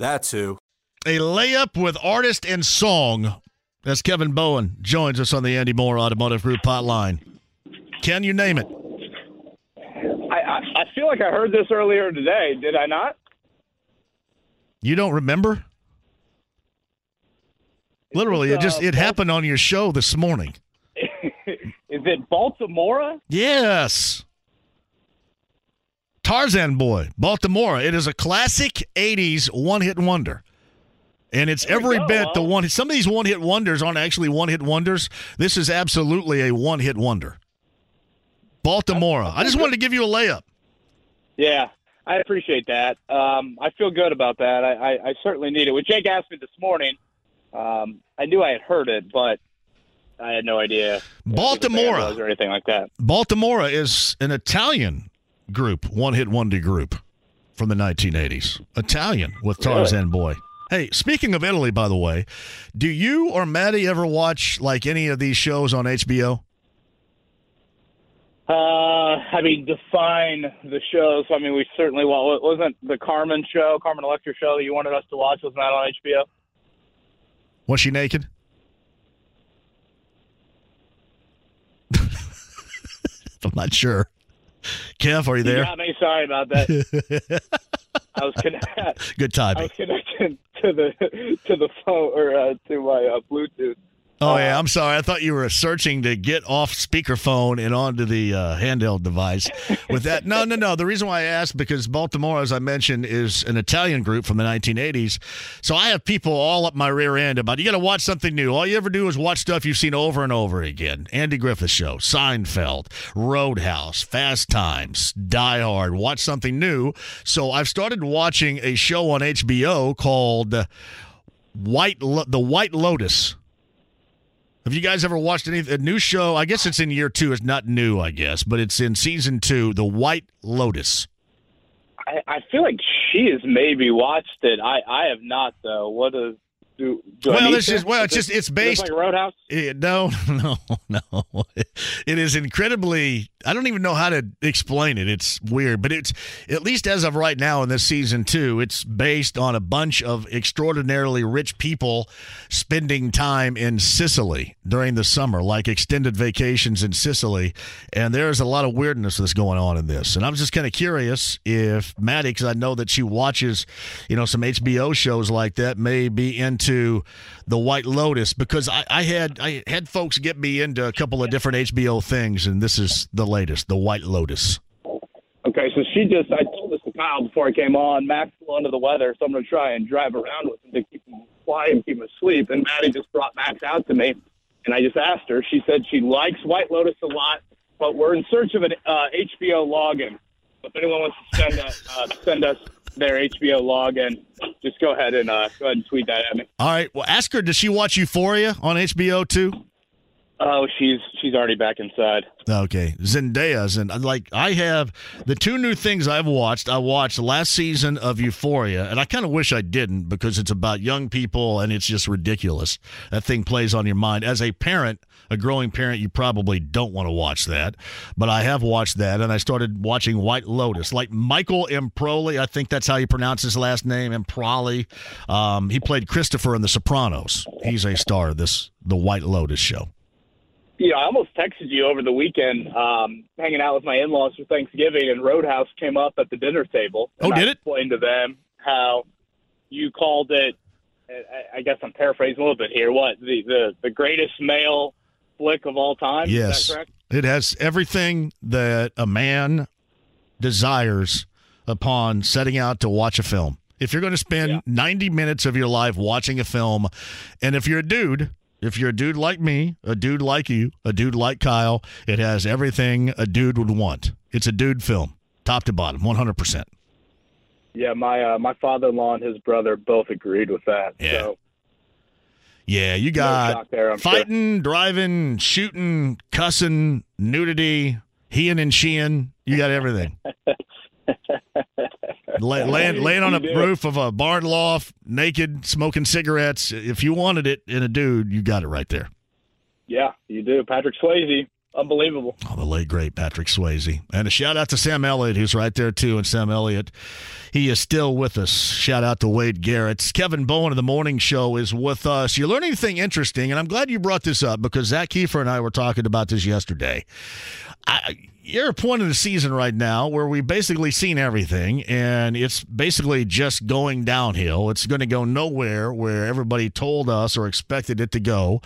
That's who. A layup with artist and song. As Kevin Bowen joins us on the Andy Moore Automotive Group hotline. Can you name it? I, I, I feel like I heard this earlier today. Did I not? You don't remember? Literally, it just uh, it happened on your show this morning. Is it Baltimora? Yes. Tarzan Boy, Baltimora. It is a classic 80s one hit wonder. And it's There every go. bit the one. Some of these one hit wonders aren't actually one hit wonders. This is absolutely a one hit wonder. Baltimora. I just wanted to give you a layup. Yeah, I appreciate that. Um, I feel good about that. I, I, I certainly need it. When Jake asked me this morning, um, I knew I had heard it, but I had no idea you know, who the band Baltimora. or anything like that. Baltimora is an Italian group, one hit wonder group from the 1980s. Italian with Tarzan Boy. Hey, speaking of Italy, by the way, do you or Maddie ever watch like any of these shows on HBO? Uh, I mean, define the shows. I mean, we certainly well, it wasn't the Carmen show, Carmen Electra show that you wanted us to watch. Was not on HBO. Was she naked? I'm not sure. Kev, are you You there? got me. Sorry about that. I was connect. Good I timing. was connected to the to the phone or uh, to my uh, Bluetooth. Oh yeah, I'm sorry. I thought you were searching to get off speakerphone and onto the uh, handheld device. With that, no, no, no. The reason why I asked because Baltimora, as I mentioned, is an Italian group from the 1980s. So I have people all up my rear end about you got to watch something new. All you ever do is watch stuff you've seen over and over again. Andy Griffith Show, Seinfeld, Roadhouse, Fast Times, Die Hard. Watch something new. So I've started watching a show on HBO called uh, White Lo- The White Lotus. Have you guys ever watched any a new show? I guess it's in year two. It's not new, I guess, but it's in season two, The White Lotus. I, I feel like she has maybe watched it. I, I have not though. What is do? do Well, to? just- well, it's just- it's based- like Roadhouse. Eh, no, no, no. It is incredibly. I don't even know how to explain it. It's weird, but it's at least as of right now in this season two, it's based on a bunch of extraordinarily rich people spending time in Sicily during the summer, like extended vacations in Sicily. And there's a lot of weirdness that's going on in this. And I'm just kind of curious if Maddie, because I know that she watches, you know, some HBO shows like that, may be into the White Lotus because I, I had I had folks get me into a couple of different HBO things, and this is the latest, the White Lotus. Okay, so she just I told this to Kyle before I came on. Max is under the weather, so I'm going to try and drive around with him to keep him quiet and keep him asleep. And Maddie just brought Max out to me, and I just asked her. She said she likes White Lotus a lot, but we're in search of an uh, HBO login. If anyone wants to send us, uh, send us their HBO login, just go ahead and uh, go ahead and tweet that at me. All right, well, ask her. Does she watch Euphoria on HBO too? Oh, she's she's already back inside. Okay, Zendaya's and like I have the two new things I've watched. I watched last season of Euphoria, and I kind of wish I didn't because it's about young people and it's just ridiculous. That thing plays on your mind. As a parent, a growing parent, you probably don't want to watch that, but I have watched that, and I started watching White Lotus. Like Michael Imperioli, I think that's how you pronounce his last name, Imperioli. Um, he played Christopher in The Sopranos. He's a star of this the White Lotus show. You know, I almost texted you over the weekend, um, hanging out with my in-laws for Thanksgiving, and Roadhouse came up at the dinner table. Oh, and I did it? Explained to them how you called it. I- I guess I'm paraphrasing a little bit here. What the the, the greatest male flick of all time? Is Yes. that correct? It has everything that a man desires upon setting out to watch a film. If you're going to spend Yeah. 90 minutes of your life watching a film, and if you're a dude, if you're a dude like me, a dude like you, a dude like Kyle, it has everything a dude would want. It's a dude film, top to bottom, 100%. Yeah, my uh, my father-in-law and his brother both agreed with that. Yeah. So Yeah, you got there. I'm sure. fighting, driving, shooting, cussing, nudity, heeing and sheeing. You got everything. Lay, laying, laying on a roof of a barn loft, naked, smoking cigarettes. If you wanted it in a dude, you got it right there. Yeah, you do. Patrick Swayze, unbelievable. Oh, the late great Patrick Swayze, and a shout out to Sam Elliott, who's right there too. And Sam Elliott, he is still with us. Shout out to Wade Garrett. Kevin Bowen of the Morning Show is with us. You learn anything interesting, and I'm glad you brought this up because Zak Keefer and I were talking about this yesterday. I, you're a point in the season right now where we've basically seen everything, and it's basically just going downhill. It's going to go nowhere where everybody told us or expected it to go.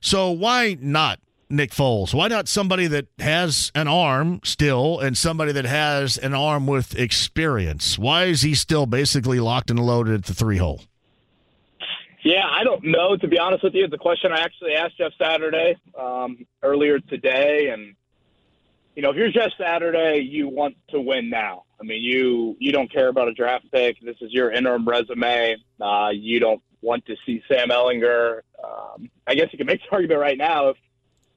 So why not Nick Foles? Why not somebody that has an arm still and somebody that has an arm with experience? Why is he still basically locked and loaded at the three hole? Yeah, I don't know. To be honest with you, a question I actually asked Jeff Saturday um, earlier today, and you know, if you're Jeff Saturday, you want to win now. I mean, you you don't care about a draft pick. This is your interim resume. Uh, you don't want to see Sam Ehlinger. Um, I guess you can make the argument right now if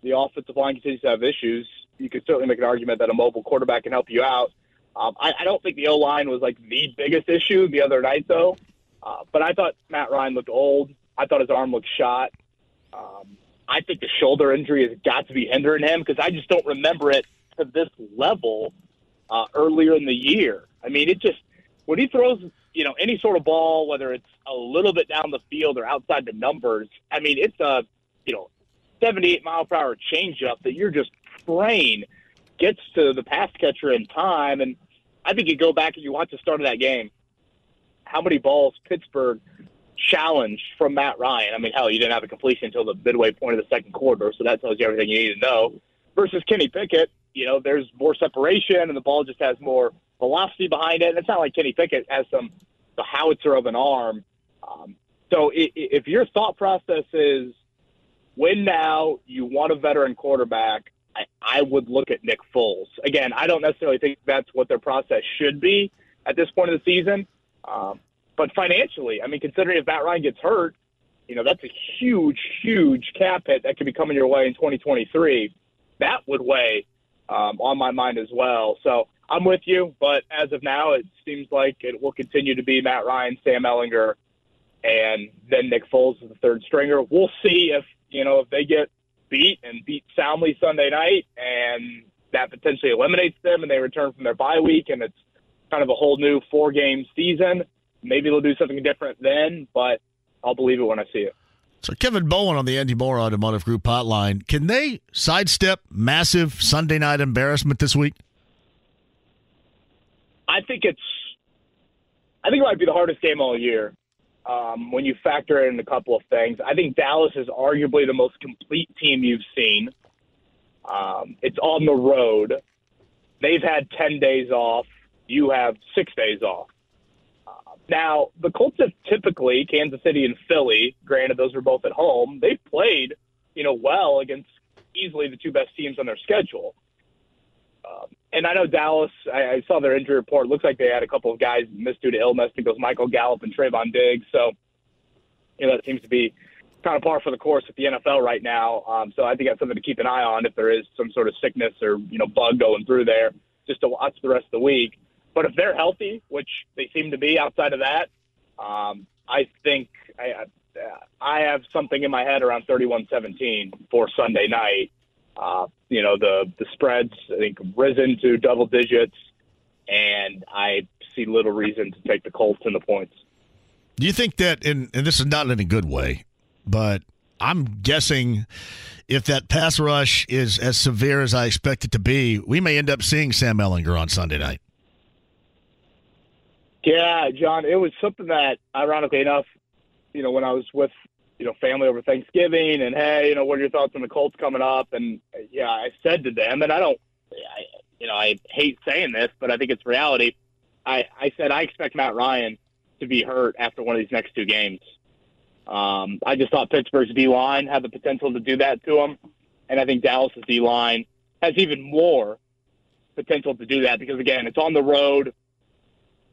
the offensive line continues to have issues. You could certainly make an argument that a mobile quarterback can help you out. Um, I, I don't think the O line was like the biggest issue the other night, though. Uh, but I thought Matt Ryan looked old. I thought his arm looked shot. Um, I think the shoulder injury has got to be hindering him because I just don't remember it to this level uh, earlier in the year. I mean, it just when he throws, you know, any sort of ball, whether it's a little bit down the field or outside the numbers. I mean, it's a you know, 78 mile per hour changeup that you're just praying gets to the pass catcher in time. And I think you go back and you watch the start of that game. How many balls Pittsburgh challenged from Matt Ryan? I mean, hell, you didn't have a completion until the midway point of the second quarter, so that tells you everything you need to know. Versus Kenny Pickett, you know, there's more separation and the ball just has more velocity behind it. And it's not like Kenny Pickett has some the howitzer of an arm. Um, so if your thought process is win now, you want a veteran quarterback, I, I would look at Nick Foles. Again, I don't necessarily think that's what their process should be at this point of the season. Um, but financially, I mean, considering if Matt Ryan gets hurt, you know, that's a huge, huge cap hit that could be coming your way in 2023. That would weigh um, on my mind as well. So I'm with you, but as of now, it seems like it will continue to be Matt Ryan, Sam Ehlinger, and then Nick Foles is the third stringer. We'll see if you know if they get beat and beat soundly Sunday night, and that potentially eliminates them, and they return from their bye week, and it's kind of a whole new four game season. Maybe they'll do something different then, but I'll believe it when I see it. So Kevin Bowen on the Andy Moore Automotive Group hotline. Can they sidestep massive Sunday night embarrassment this week? I think it's, I think it might be the hardest game all year. Um, when you factor in a couple of things, I think Dallas is arguably the most complete team you've seen. Um, it's on the road. They've had 10 days off. You have six days off. Now, the Colts have typically, Kansas City and Philly, granted those were both at home, they've played, you know, well against easily the two best teams on their schedule. Um, and I know Dallas, I, I saw their injury report. Looks like they had a couple of guys missed due to illness. I think it was Michael Gallup and Trevon Diggs. So, you know, that seems to be kind of par for the course with the NFL right now. Um, so I think that's something to keep an eye on if there is some sort of sickness or, you know, bug going through there just to watch the rest of the week. But if they're healthy, which they seem to be outside of that, um, I think I, I have something in my head around 31-17 for Sunday night. Uh, you know, the the spreads I think risen to double digits, and I see little reason to take the Colts in the points. Do you think that, and, and this is not in a good way, but I'm guessing if that pass rush is as severe as I expect it to be, we may end up seeing Sam Ehlinger on Sunday night. Yeah, John, it was something that, ironically enough, you know, when I was with, you know, family over Thanksgiving and, hey, you know, what are your thoughts on the Colts coming up? And, yeah, I said to them, and I don't, I, you know, I hate saying this, but I think it's reality. I, I said I expect Matt Ryan to be hurt after one of these next two games. Um, I just thought Pittsburgh's D line had the potential to do that to him, and I think Dallas's D line has even more potential to do that because again, it's on the road.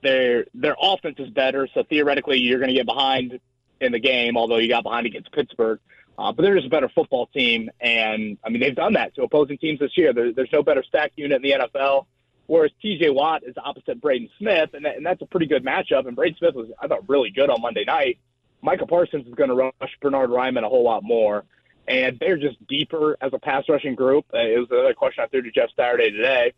Their their offense is better, so theoretically you're going to get behind in the game. Although you got behind against Pittsburgh, uh, but they're just a better football team, and I mean they've done that to opposing teams this year. There, there's no better stack unit in the NFL. Whereas T.J. Watt is opposite Braden Smith, and, that, and that's a pretty good matchup. And Braden Smith was, I thought, really good on Monday night. Micah Parsons is going to rush Bernhard Raimann a whole lot more. And they're just deeper as a pass rushing group. Uh, it was another question I threw to Jeff Saturday today,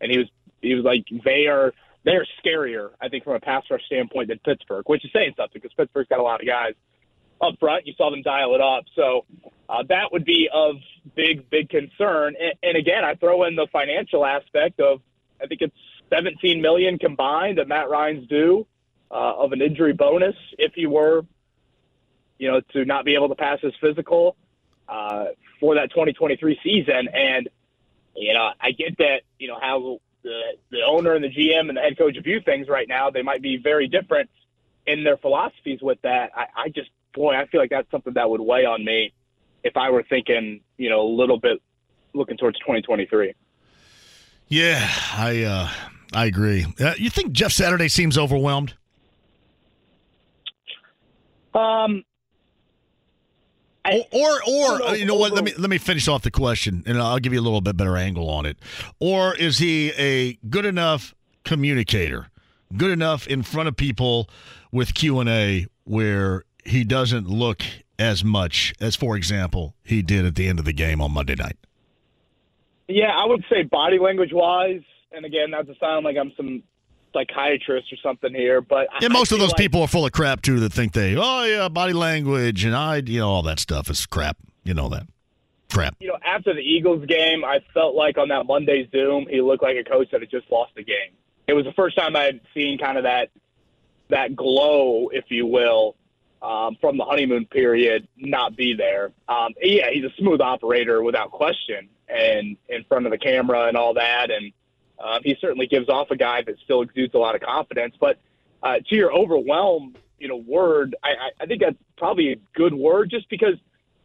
and he was he was like they are they are scarier, I think, from a pass rush standpoint than Pittsburgh, which is saying something because Pittsburgh's got a lot of guys up front. You saw them dial it up, so uh, that would be of big big concern. And, and again, I throw in the financial aspect of I think it's 17 million combined that Matt Ryan's due uh, of an injury bonus if he were you know, to not be able to pass his physical uh, for that 2023 season. And, you know, I get that, you know, how the, the owner and the GM and the head coach view things right now, they might be very different in their philosophies with that. I, I just, boy, I feel like that's something that would weigh on me if I were thinking, you know, a little bit looking towards 2023. Yeah, I uh, I agree. Uh, you think Jeff Saturday seems overwhelmed? Um, I, or or know, uh, you know what? Let me let me finish off the question, and I'll give you a little bit better angle on it. Or is he a good enough communicator, good enough in front of people with Q and A, where he doesn't look as much as, for example, he did at the end of the game on Monday night? Yeah, I would say body language wise, and again, not to sound like I'm some psychiatrist or something here, but yeah, most of those like, people are full of crap too. That think they, oh yeah, body language and I, you know, all that stuff is crap. You know that crap. You know, after the Eagles game, I felt like on that Monday Zoom, he looked like a coach that had just lost the game. It was the first time I had seen kind of that that glow, if you will, um, from the honeymoon period not be there. Um, yeah, he's a smooth operator without question, and in front of the camera and all that, and um, he certainly gives off a guy that still exudes a lot of confidence. But uh, to your overwhelm, you know, word, I, I think that's probably a good word, just because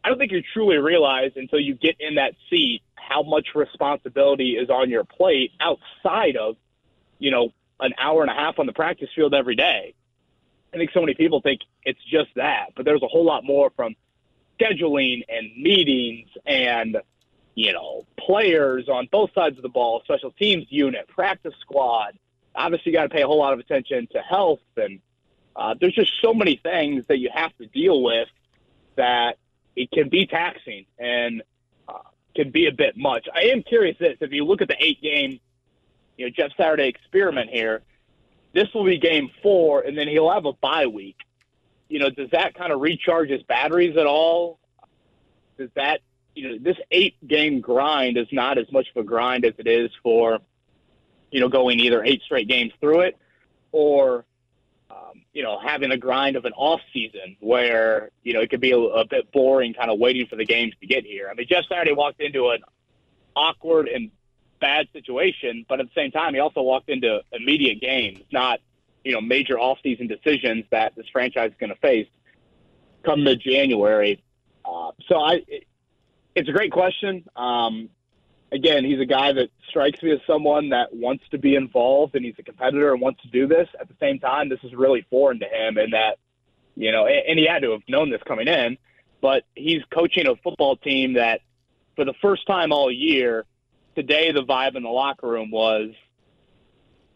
I don't think you truly realize until you get in that seat how much responsibility is on your plate outside of, you know, an hour and a half on the practice field every day. I think so many people think it's just that, but there's a whole lot more from scheduling and meetings and you know, players on both sides of the ball, special teams unit, practice squad. Obviously, you got to pay a whole lot of attention to health, and uh, there's just so many things that you have to deal with that it can be taxing and uh, can be a bit much. I am curious this: if you look at the eight-game, you know, Jeff Saturday experiment here, this will be game four, and then he'll have a bye week. You know, does that kind of recharge his batteries at all? Does that you know, this eight game grind is not as much of a grind as it is for, you know, going either eight straight games through it or, um, you know, having a grind of an off season where, you know, it could be a, a bit boring kind of waiting for the games to get here. I mean, Jeff Saturday walked into an awkward and bad situation, but at the same time, he also walked into immediate games, not, you know, major off-season decisions that this franchise is going to face come mid January. Uh, so I, it's a great question. Um, again, he's a guy that strikes me as someone that wants to be involved and he's a competitor and wants to do this. At the same time, this is really foreign to him in that, you know, and he had to have known this coming in, but he's coaching a football team that for the first time all year, today the vibe in the locker room was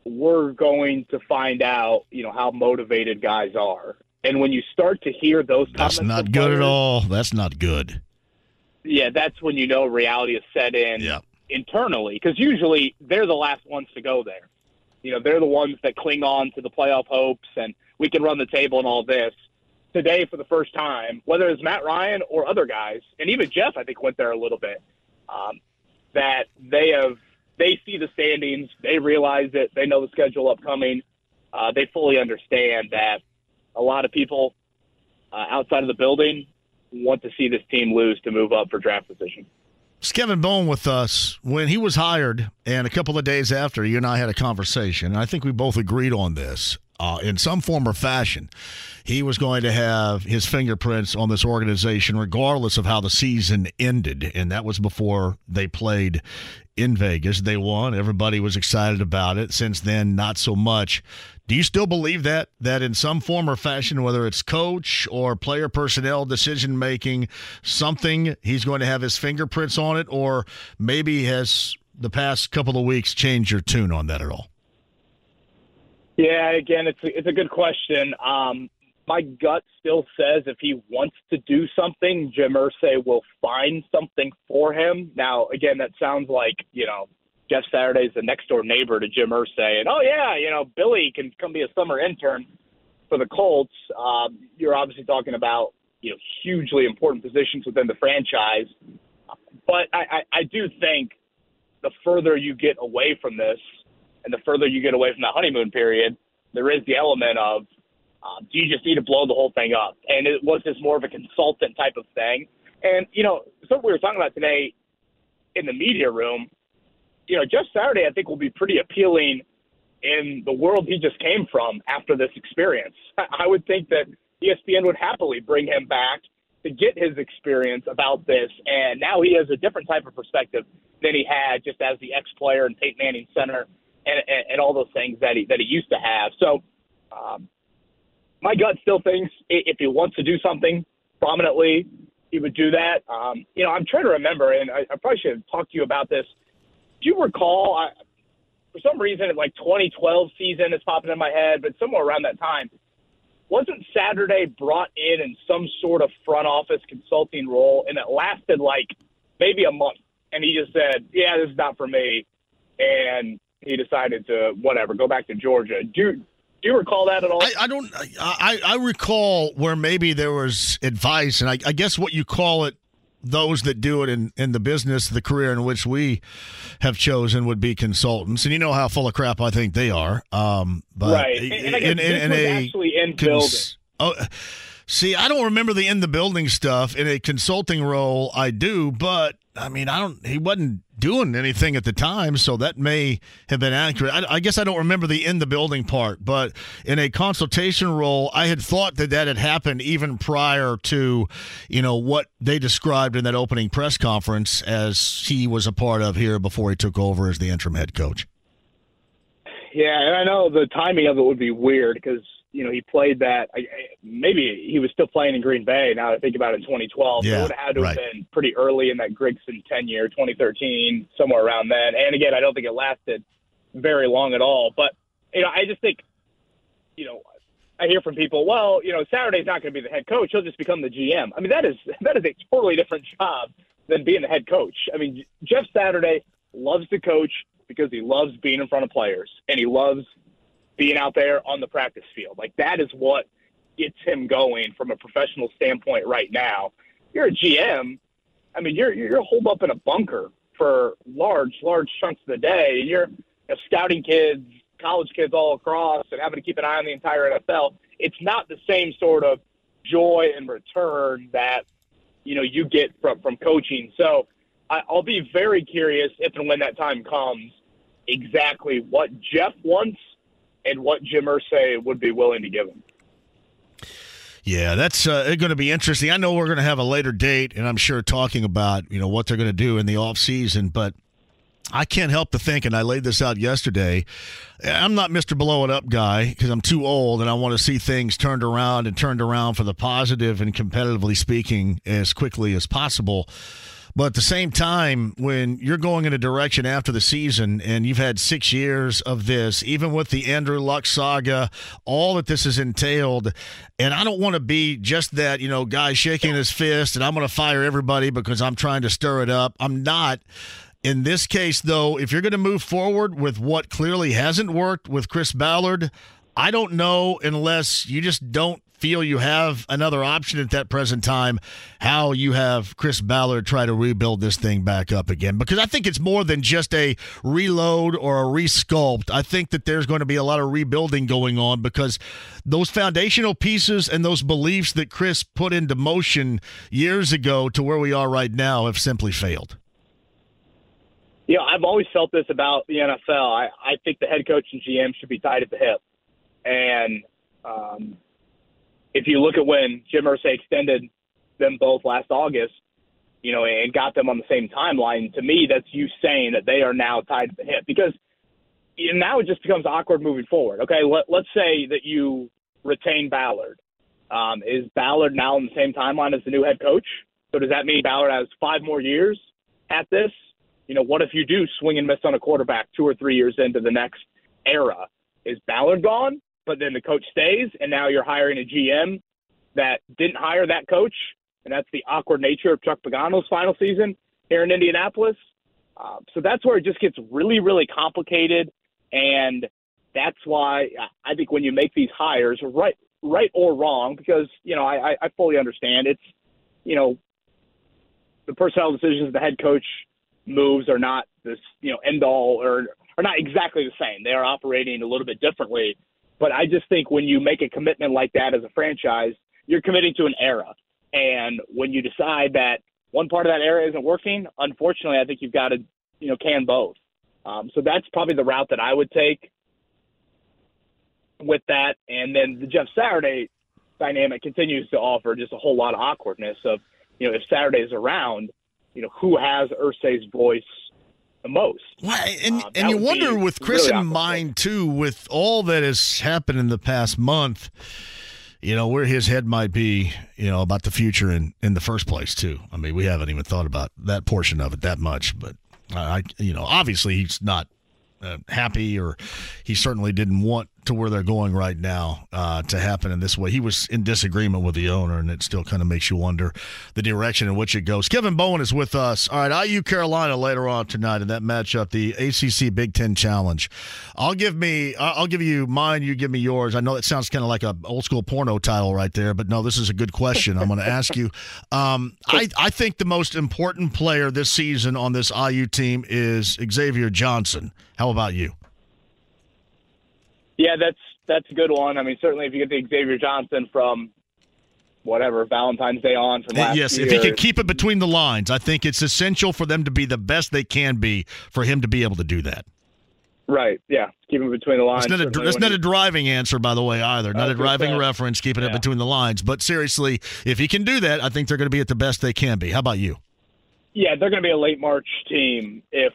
we're going to find out, you know, how motivated guys are. And when you start to hear those That's not good players, at all. That's not good yeah, that's when you know reality is set in yeah. internally because usually they're the last ones to go there. You know, they're the ones that cling on to the playoff hopes and we can run the table and all this. Today, for the first time, whether it's Matt Ryan or other guys, and even Jeff, I think went there a little bit. Um, that they have, they see the standings, they realize it, they know the schedule upcoming, uh, they fully understand that a lot of people uh, outside of the building want to see this team lose to move up for draft position. It's Kevin Bowen with us. When he was hired, and a couple of days after, you and I had a conversation, and I think we both agreed on this uh, in some form or fashion. He was going to have his fingerprints on this organization, regardless of how the season ended. And that was before they played in Vegas. They won. Everybody was excited about it. Since then, not so much. Do you still believe that that in some form or fashion, whether it's coach or player personnel decision making, something he's going to have his fingerprints on it, or maybe has the past couple of weeks changed your tune on that at all? Yeah, again, it's a, it's a good question. Um, my gut still says if he wants to do something, Jim Irsay will find something for him. Now, again, that sounds like you know Jeff Saturday's the next door neighbor to Jim Irsay, and oh yeah, you know Billy can come be a summer intern for the Colts. Um, you're obviously talking about you know hugely important positions within the franchise, but I, I, I do think the further you get away from this, and the further you get away from that honeymoon period, there is the element of um, do you just need to blow the whole thing up? And it was this more of a consultant type of thing. And, you know, something we were talking about today in the media room, you know, Jeff Saturday, I think, will be pretty appealing in the world he just came from after this experience. I would think that ESPN would happily bring him back to get his experience about this. And now he has a different type of perspective than he had just as the ex player and Peyton Manning center and, and, and all those things that he, that he used to have. So, um, my gut still thinks if he wants to do something prominently, he would do that. Um, you know, I'm trying to remember, and I, I probably should have talked to you about this. Do you recall? I, for some reason, like 2012 season is popping in my head, but somewhere around that time, wasn't Saturday brought in in some sort of front office consulting role, and it lasted like maybe a month, and he just said, "Yeah, this is not for me," and he decided to whatever go back to Georgia. Do do you recall that at all? I, I don't. I, I recall where maybe there was advice, and I, I guess what you call it those that do it in, in the business, the career in which we have chosen would be consultants, and you know how full of crap I think they are. Um, but right, and, and I guess in, in, was a, actually in cons- building. Oh, see, I don't remember the in the building stuff. In a consulting role, I do, but I mean, I don't. He wasn't doing anything at the time, so that may have been accurate. I, I, guess I don't remember the in the building part, but in a consultation role, I had thought that that had happened even prior to, you know, what they described in that opening press conference as he was a part of here before he took over as the interim head coach. Yeah, and I know the timing of it would be weird because you know, he played that. Maybe he was still playing in Green Bay. Now I think about it, in 2012, yeah, it would have had to right. have been pretty early in that Grigson tenure, 2013, somewhere around then. And again, I don't think it lasted very long at all. But you know, I just think, you know, I hear from people, well, you know, Saturday's not going to be the head coach; he'll just become the GM. I mean, that is that is a totally different job than being the head coach. I mean, Jeff Saturday loves to coach because he loves being in front of players and he loves being out there on the practice field. Like that is what gets him going from a professional standpoint right now. You're a GM. I mean, you're you're holed up in a bunker for large, large chunks of the day. You're you know, scouting kids, college kids all across, and having to keep an eye on the entire NFL. It's not the same sort of joy and return that you know you get from from coaching. So I, I'll be very curious if and when that time comes, exactly what Jeff wants and what Jim Irsay would be willing to give him. Yeah, that's uh, going to be interesting. I know we're going to have a later date, and I'm sure talking about you know what they're going to do in the off season, but I can't help to think, and I laid this out yesterday. I'm not Mr. Blow It Up guy because I'm too old, and I want to see things turned around and turned around for the positive and competitively speaking as quickly as possible. But at the same time, when you're going in a direction after the season and you've had six years of this, even with the Andrew Luck saga, all that this has entailed, and I don't want to be just that, you know, guy shaking his fist and I'm going to fire everybody because I'm trying to stir it up. I'm not. In this case, though, if you're going to move forward with what clearly hasn't worked with Chris Ballard, I don't know unless you just don't feel you have another option at that present time, how you have Chris Ballard try to rebuild this thing back up again. Because I think it's more than just a reload or a resculpt. I think that there's going to be a lot of rebuilding going on because those foundational pieces and those beliefs that Chris put into motion years ago to where we are right now have simply failed. You know, I've always felt this about the NFL. I, I think the head coach and GM should be tied at the hip. And um, if you look at when Jim Irsay extended them both last August, you know, and got them on the same timeline, to me, that's you saying that they are now tied to the hip because now it just becomes awkward moving forward. Okay, Let, let's say that you retain Ballard. Um, is Ballard now on the same timeline as the new head coach? So does that mean Ballard has five more years at this? You know, what if you do swing and miss on a quarterback two or three years into the next era? Is Ballard gone? But then the coach stays, and now you're hiring a GM that didn't hire that coach, and that's the awkward nature of Chuck Pagano's final season here in Indianapolis. Uh, so that's where it just gets really, really complicated, and that's why I think when you make these hires, right, right or wrong, because you know I, I fully understand it's, you know, the personnel decisions the head coach moves are not this, you know, end all or are not exactly the same. They are operating a little bit differently but I just think when you make a commitment like that as a franchise, you're committing to an era. And when you decide that one part of that era isn't working, unfortunately, I think you've got to, you know, can both. Um, so that's probably the route that I would take with that. And then the Jeff Saturday dynamic continues to offer just a whole lot of awkwardness of, you know, if Saturday's around, you know, who has Irsay's voice the most. Well, and uh, and you wonder with Chris really in mind too, with all that has happened in the past month, you know where his head might be, you know about the future in in the first place too. I mean, we haven't even thought about that portion of it that much, but I, you know, obviously he's not uh, happy, or he certainly didn't want to where they're going right now uh, to happen in this way. He was in disagreement with the owner, and it still kind of makes you wonder the direction in which it goes. Kevin Bowen is with us. All right, IU Carolina later on tonight in that matchup, the ACC Big Ten Challenge. I'll give me, I'll give you mine. You give me yours. I know it sounds kind of like a old school porno title right there, but no, this is a good question. I'm going to ask you. Um, I I think the most important player this season on this IU team is Xavier Johnson. How about you? Yeah, that's that's a good one. I mean, certainly if you get the Xavier Johnson from whatever Valentine's Day on from last yes, year. if he can keep it between the lines, I think it's essential for them to be the best they can be for him to be able to do that. Right. Yeah. Keep it between the lines. That's not, a, that's not a driving answer, by the way, either. Not a driving reference. Keeping yeah. it between the lines. But seriously, if he can do that, I think they're going to be at the best they can be. How about you? Yeah, they're going to be a late March team if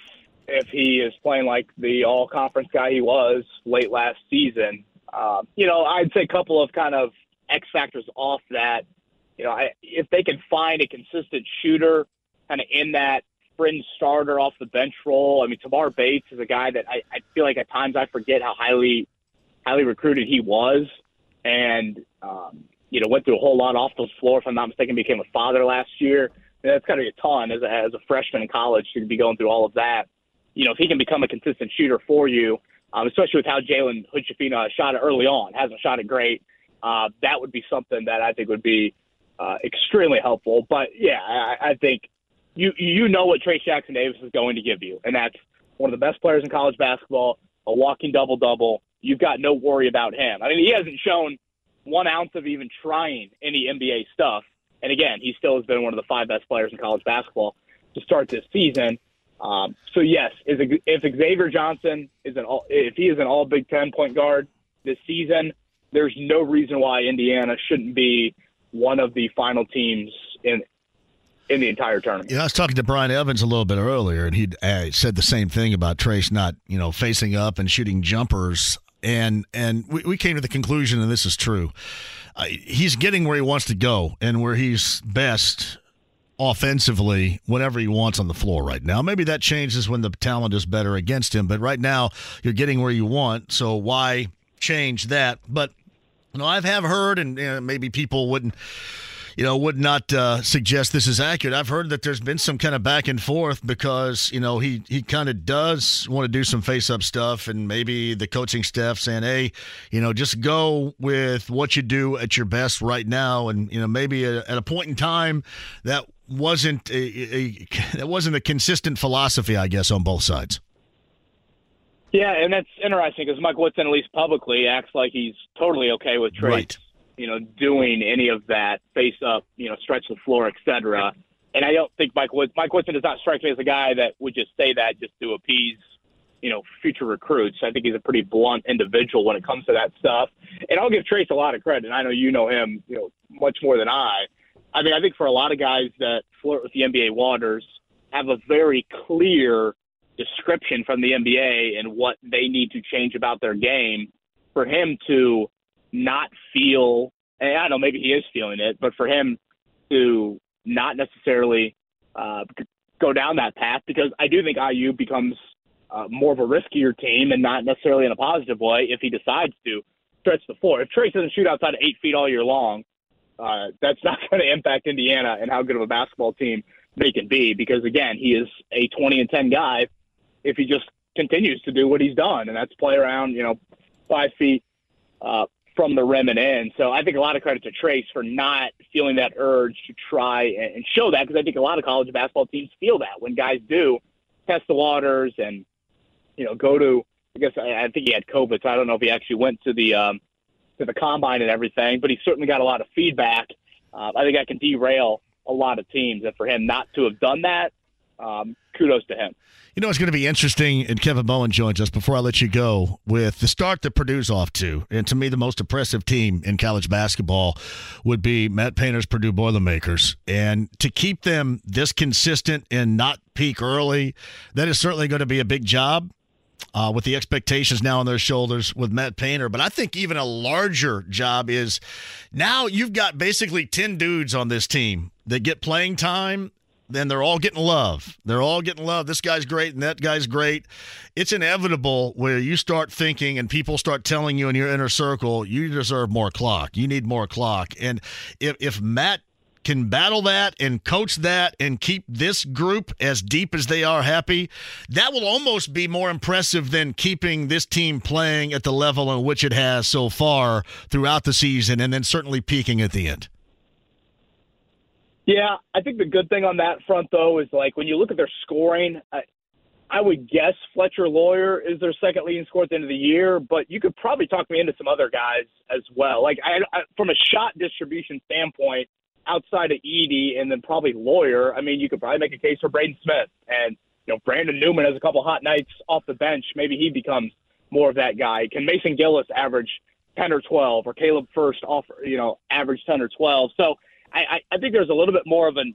if he is playing like the all conference guy he was late last season. Um, you know, I'd say a couple of kind of X factors off that. You know, I, if they can find a consistent shooter kind of in that fringe starter off the bench role. I mean, Tamar Bates is a guy that I, I feel like at times I forget how highly highly recruited he was, and um, you know went through a whole lot off the floor. If I'm not mistaken, became a father last year. And that's got to be a ton as a, as a freshman in college to be going through all of that you know, if he can become a consistent shooter for you, um, especially with how Jalen Hood-Schifino shot it early on, hasn't shot it great, uh, that would be something that I think would be uh, extremely helpful. But yeah, I, I think you you know what Trayce Jackson Davis is going to give you, and that's one of the best players in college basketball, a walking double double. You've got no worry about him. I mean, he hasn't shown one ounce of even trying any NBA stuff. And again, he still has been one of the five best players in college basketball to start this season. Um, so yes, if Xavier Johnson is an all, if he is an All Big Ten point guard this season, there's no reason why Indiana shouldn't be one of the final teams in in the entire tournament. Yeah, I was talking to Brian Evans a little bit earlier, and he uh, said the same thing about Trayce not you know facing up and shooting jumpers, and and we, we came to the conclusion, and this is true. Uh, he's getting where he wants to go and where he's best offensively whenever he wants on the floor right now. Maybe that changes when the talent is better against him, but right now you're getting where you want, so why change that? But you know, I've have heard, and you know, maybe people wouldn't you know, would not uh, suggest this is accurate. I've heard that there's been some kind of back and forth because you know he he kind of does want to do some face up stuff, and maybe the coaching staff saying, hey, you know, just go with what you do at your best right now, and you know maybe at a point in time that wasn't a, a that wasn't a consistent philosophy, I guess, on both sides. Yeah, and that's interesting because Mike Woodson, at least publicly, acts like he's totally okay with Trayce, Right. you know, doing any of that face up, you know, stretch the floor, etc. And I don't think Mike Wood, Mike Woodson does not strike me as a guy that would just say that just to appease, you know, future recruits. I think he's a pretty blunt individual when it comes to that stuff. And I'll give Trayce a lot of credit. And I know you know him, you know, much more than I. I mean, I think for a lot of guys that flirt with the NBA waters, have a very clear description from the NBA and what they need to change about their game. For him to not feel, and I don't know, maybe he is feeling it, but for him to not necessarily uh, go down that path, because I do think IU becomes uh, more of a riskier team and not necessarily in a positive way if he decides to stretch the floor. If Trayce doesn't shoot outside of eight feet all year long, uh, that's not going to impact Indiana and how good of a basketball team they can be. Because again, he is a 20 and 10 guy. If he just continues to do what he's done, and that's play around, you know, five feet uh, from the rim and in. So I think a lot of credit to Trayce for not feeling that urge to try and, show that, because I think a lot of college basketball teams feel that when guys do test the waters and you know go to. I guess I, I think he had COVID, so I don't know if he actually went to the um, to the combine and everything, but he certainly got a lot of feedback. Uh, I think I can derail a lot of teams, and for him not to have done that, um, kudos to him. You know, it's going to be interesting, and Kevin Bowen joins us before I let you go with the start that Purdue's off to. And to me, the most impressive team in college basketball would be Matt Painter's Purdue Boilermakers. And to keep them this consistent and not peak early, that is certainly going to be a big job. Uh, with the expectations now on their shoulders with Matt Painter. But I think even a larger job is now you've got basically 10 dudes on this team that get playing time then they're all getting love. They're all getting love. This guy's great and that guy's great. It's inevitable where you start thinking and people start telling you in your inner circle, you deserve more clock. You need more clock. And if, if Matt can battle that and coach that and keep this group as deep as they are happy, that will almost be more impressive than keeping this team playing at the level in which it has so far throughout the season and then certainly peaking at the end. Yeah, I think the good thing on that front though is like when you look at their scoring, I, I would guess Fletcher Loyer is their second leading scorer at the end of the year, but you could probably talk me into some other guys as well. Like I, I from a shot distribution standpoint, outside of Edey and then probably Loyer, I mean, you could probably make a case for Braden Smith and you know Brandon Newman has a couple hot nights off the bench. Maybe he becomes more of that guy. Can Mason Gillis average ten or twelve, or Caleb Furst off you know average ten or twelve? So I, I think there's a little bit more of an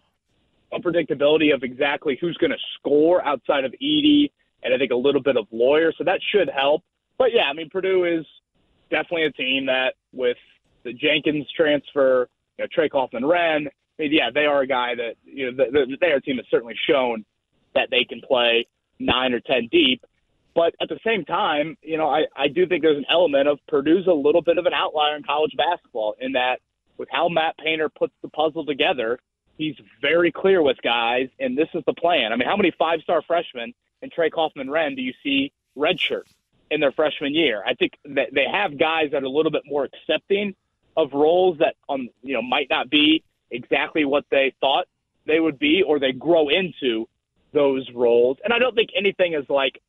unpredictability of exactly who's going to score outside of Edey, and I think a little bit of Loyer. So that should help. But yeah, I mean Purdue is definitely a team that with the Jenkins transfer, you know, Trey Kaufman Renn, I mean, yeah, they are a guy that you know the, the, their team has certainly shown that they can play nine or ten deep. But at the same time, you know, I, I do think there's an element of Purdue's a little bit of an outlier in college basketball in that with how Matt Painter puts the puzzle together, he's very clear with guys, and this is the plan. I mean, how many five star freshmen and Trey Kaufman Renn do you see redshirt in their freshman year? I think that they have guys that are a little bit more accepting of roles that um you know might not be exactly what they thought they would be, or they grow into those roles. And I don't think anything is like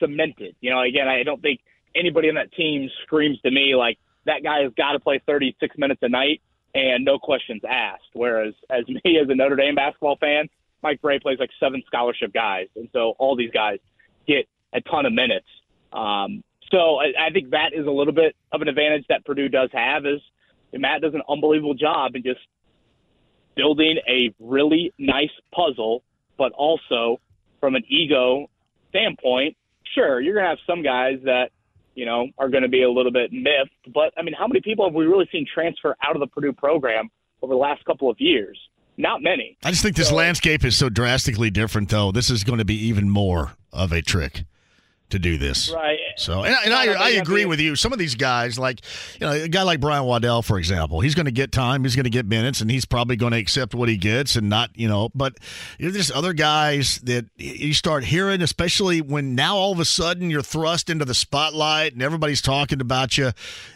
cemented. You know, again, I don't think anybody on that team screams to me like that guy has got to play 36 minutes a night and no questions asked. Whereas, as me as a Notre Dame basketball fan, Mike Brey plays like seven scholarship guys, and so all these guys get a ton of minutes. Um, so I, I think that is a little bit of an advantage that Purdue does have. Is Matt does an unbelievable job in just building a really nice puzzle, but also from an ego standpoint, sure you're gonna have some guys that you know, are going to be a little bit miffed. But I mean, how many people have we really seen transfer out of the Purdue program over the last couple of years? Not many. I just think this So- landscape is so drastically different, though. This is going to be even more of a trick to do this. Right. So, and, and I, I agree with you. Some of these guys, like you know, a guy like Brian Waddell, for example, he's going to get time, he's going to get minutes, and he's probably going to accept what he gets and not, you know. But there's other guys that you start hearing, especially when now all of a sudden you're thrust into the spotlight and everybody's talking about you.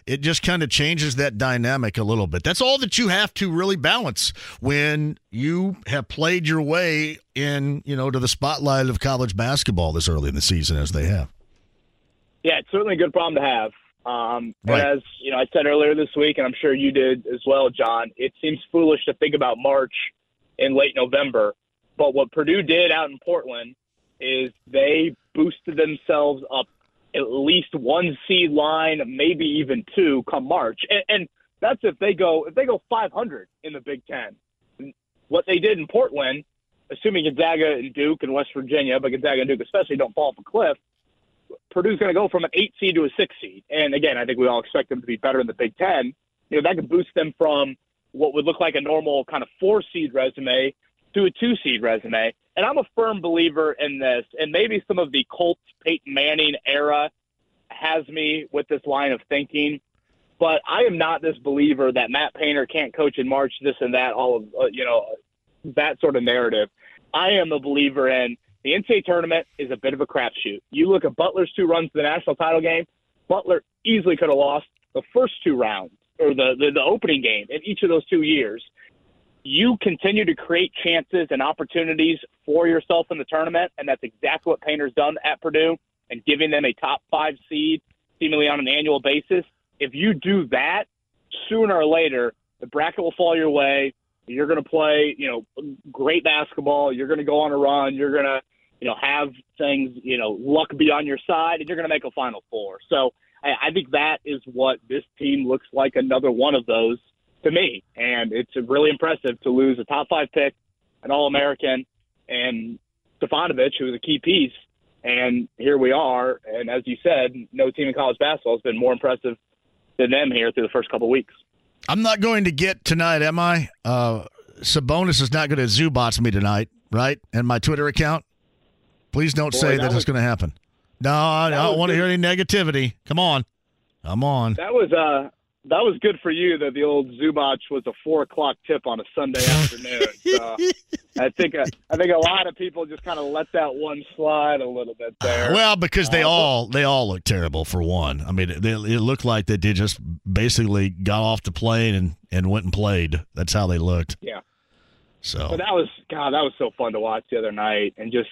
It just kind of changes that dynamic a little bit. That's all that you have to really balance when you have played your way in, you know, to the spotlight of college basketball this early in the season as they have. Yeah, it's certainly a good problem to have. Um, Right. As you know, I said earlier this week, and I'm sure you did as well, John. It seems foolish to think about March in late November, but what Purdue did out in Portland is they boosted themselves up at least one seed line, maybe even two, come March, and, and that's if they go if they go 500 in the Big Ten. What they did in Portland, assuming Gonzaga and Duke and West Virginia, but Gonzaga and Duke especially don't fall off a cliff. Purdue's going to go from an eight seed to a six seed. And again, I think we all expect them to be better in the Big Ten. You know, that could boost them from what would look like a normal kind of four seed resume to a two seed resume. And I'm a firm believer in this. And maybe some of the Colts Peyton Manning era has me with this line of thinking. But I am not this believer that Matt Painter can't coach in March, this and that, all of, uh, you know, that sort of narrative. I am a believer in the NCAA tournament is a bit of a crapshoot. You look at Butler's two runs to the national title game. Butler easily could have lost the first two rounds or the, the the opening game in each of those two years. You continue to create chances and opportunities for yourself in the tournament, and that's exactly what Painter's done at Purdue and giving them a top five seed seemingly on an annual basis. If you do that, sooner or later, the bracket will fall your way. You're going to play, you know, great basketball. You're going to go on a run. You're going to, you know, have things, you know, luck be on your side, and you're going to make a Final Four. So I, I think that is what this team looks like. Another one of those to me, and it's really impressive to lose a top five pick, an All American, and Stefanovic, who was a key piece. And here we are. And as you said, no team in college basketball has been more impressive than them here through the first couple of weeks. I'm not going to get tonight, am I? Uh, Sabonis is not going to Zubats me tonight, right? And my Twitter account. Please don't Boy, say that that, was- it's going to happen. No, I That don't want to hear any negativity. Come on, come on. That was uh that was good for you that the old Zubac was a four o'clock tip on a Sunday afternoon. So I think uh, I think a lot of people just kind of let that one slide a little bit there. Well, because they Uh, all they all look terrible for one. I mean, they, it looked like they just basically got off the plane and and went and played. That's how they looked. Yeah. So But that was God, that was so fun to watch the other night, and just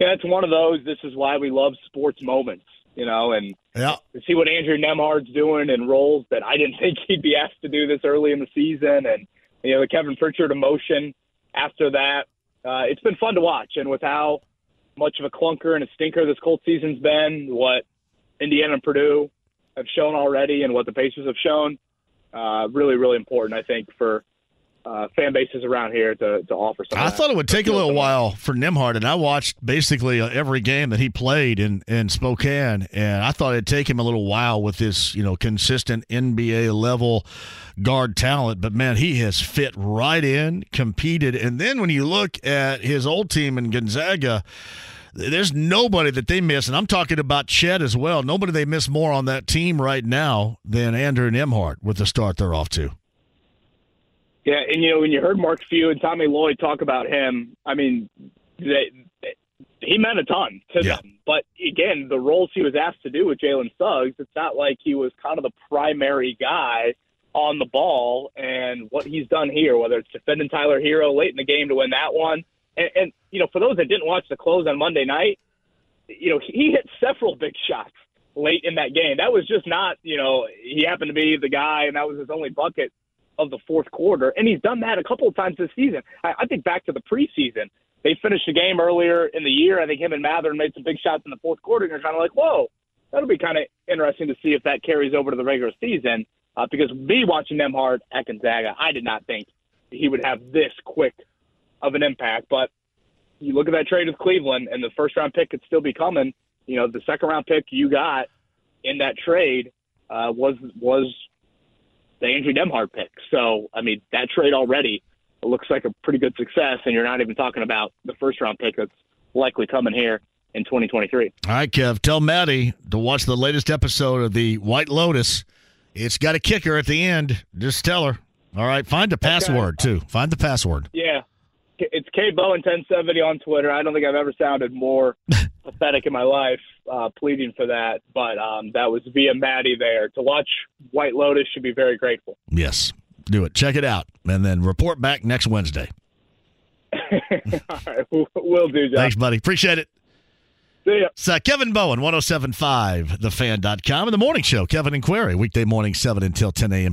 yeah, it's one of those. This is why we love sports moments, you know, and yeah, to see what Andrew Nembhard's doing in roles that I didn't think he'd be asked to do this early in the season, and you know the Kevin Pritchard emotion after that. Uh, it's been fun to watch, and with how much of a clunker and a stinker this Colts season's been, what Indiana and Purdue have shown already, and what the Pacers have shown, uh, really, really important, I think, for uh, fan bases around here to, to offer something. I thought it would take a little while for Nembhard, and I watched basically uh, every game that he played in, in Spokane, and I thought it'd take him a little while with this, you know, consistent NBA level guard talent. But man, he has fit right in, competed, and then when you look at his old team in Gonzaga. There's nobody that they miss, and I'm talking about Chet as well. Nobody they miss more on that team right now than Andrew Nembhard with the start they're off to. Yeah, and you know when you heard Mark Few and Tommy Lloyd talk about him, I mean, they, they, he meant a ton to Yeah. them. But again, the roles he was asked to do with Jalen Suggs, it's not like he was kind of the primary guy on the ball. And what he's done here, whether it's defending Tyler Herro late in the game to win that one, and, and you know for those that didn't watch the close on Monday night, you know he hit several big shots late in that game. That was just not you know he happened to be the guy, and that was his only bucket of the fourth quarter, and he's done that a couple of times this season. I, I think back to the preseason, they finished the game earlier in the year. I think him and Mathurin made some big shots in the fourth quarter, and you're kind of like, whoa, that'll be kind of interesting to see if that carries over to the regular season. Uh, because me watching Nembhard at Gonzaga, I did not think he would have this quick of an impact. But you look at that trade with Cleveland, and the first round pick could still be coming. You know, the second round pick you got in that trade uh, was was the Andrew Nembhard pick. So, I mean, that trade already looks like a pretty good success, and you're not even talking about the first round pick that's likely coming here in 2023. All right, Kev, tell Maddie to watch the latest episode of the White Lotus. It's got a kicker at the end. Just tell her. All right, find the password too. Find the password. Yeah, it's K Bowen 1070 on Twitter. I don't think I've ever sounded more pathetic in my life, uh, pleading for that. But um, that was via Maddie there. To watch White Lotus should be very grateful. Yes, do it. Check it out, and then report back next Wednesday. All right, we'll do. John. Thanks, buddy. Appreciate it. See ya. It's uh, Kevin Bowen, 1075, thefan.com, and the morning show, Kevin and Query, weekday morning, 7 until 10 a.m.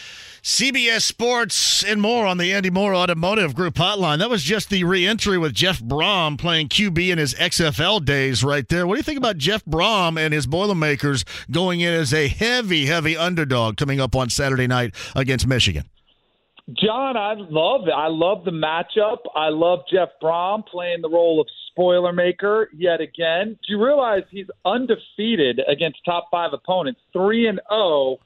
CBS Sports and more on the Andy Moore Automotive Group hotline. That was just the reentry with Jeff Brohm playing QB in his XFL days right there. What do you think about Jeff Brohm and his Boilermakers going in as a heavy, heavy underdog coming up on Saturday night against Michigan? John, I love it. I love the matchup. I love Jeff Brohm playing the role of spoiler maker yet again. Do you realize he's undefeated against top five opponents, three and zero oh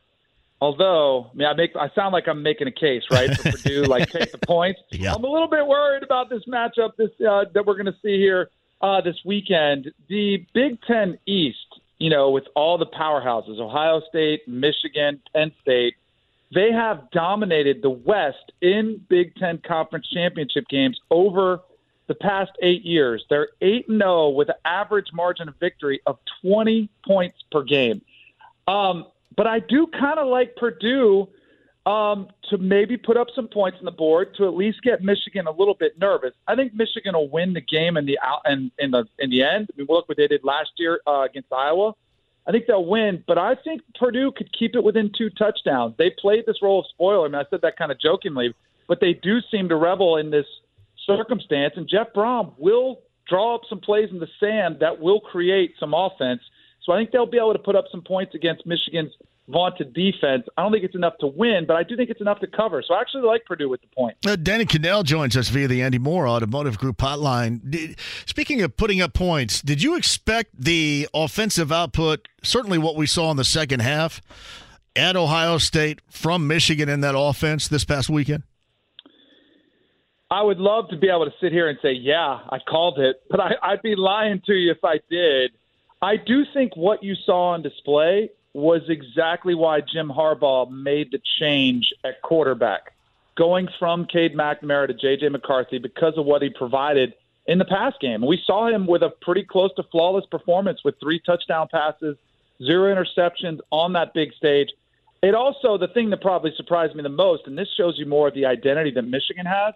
Although, I mean, I make I sound like I'm making a case, right, for Purdue, like take the points. Yeah. I'm a little bit worried about this matchup this uh, that we're going to see here uh, this weekend. The Big Ten East, you know, with all the powerhouses, Ohio State, Michigan, Penn State, they have dominated the West in Big Ten conference championship games over the past eight years. They're eight and zero with an average margin of victory of 20 points per game. Um, but I do kind of like Purdue um, to maybe put up some points on the board to at least get Michigan a little bit nervous. I think Michigan will win the game in the out in, in the in the end. I mean, look what they did last year uh, against Iowa. I think they'll win, but I think Purdue could keep it within two touchdowns. They played this role of spoiler. I mean, I said that kind of jokingly, but they do seem to revel in this circumstance. And Jeff Brohm will draw up some plays in the sand that will create some offense. So I think they'll be able to put up some points against Michigan's vaunted defense. I don't think it's enough to win, but I do think it's enough to cover. So I actually like Purdue with the point. Uh, Danny Kanell joins us via the Andy Moore Automotive Group hotline. Did, speaking of putting up points, did you expect the offensive output, certainly what we saw in the second half, at Ohio State from Michigan in that offense this past weekend? I would love to be able to sit here and say, yeah, I called it, but I, I'd be lying to you if I did. I do think what you saw on display was exactly why Jim Harbaugh made the change at quarterback, going from Cade McNamara to J.J. McCarthy because of what he provided in the pass game. We saw him with a pretty close to flawless performance with three touchdown passes, zero interceptions on that big stage. It also, the thing that probably surprised me the most, and this shows you more of the identity that Michigan has,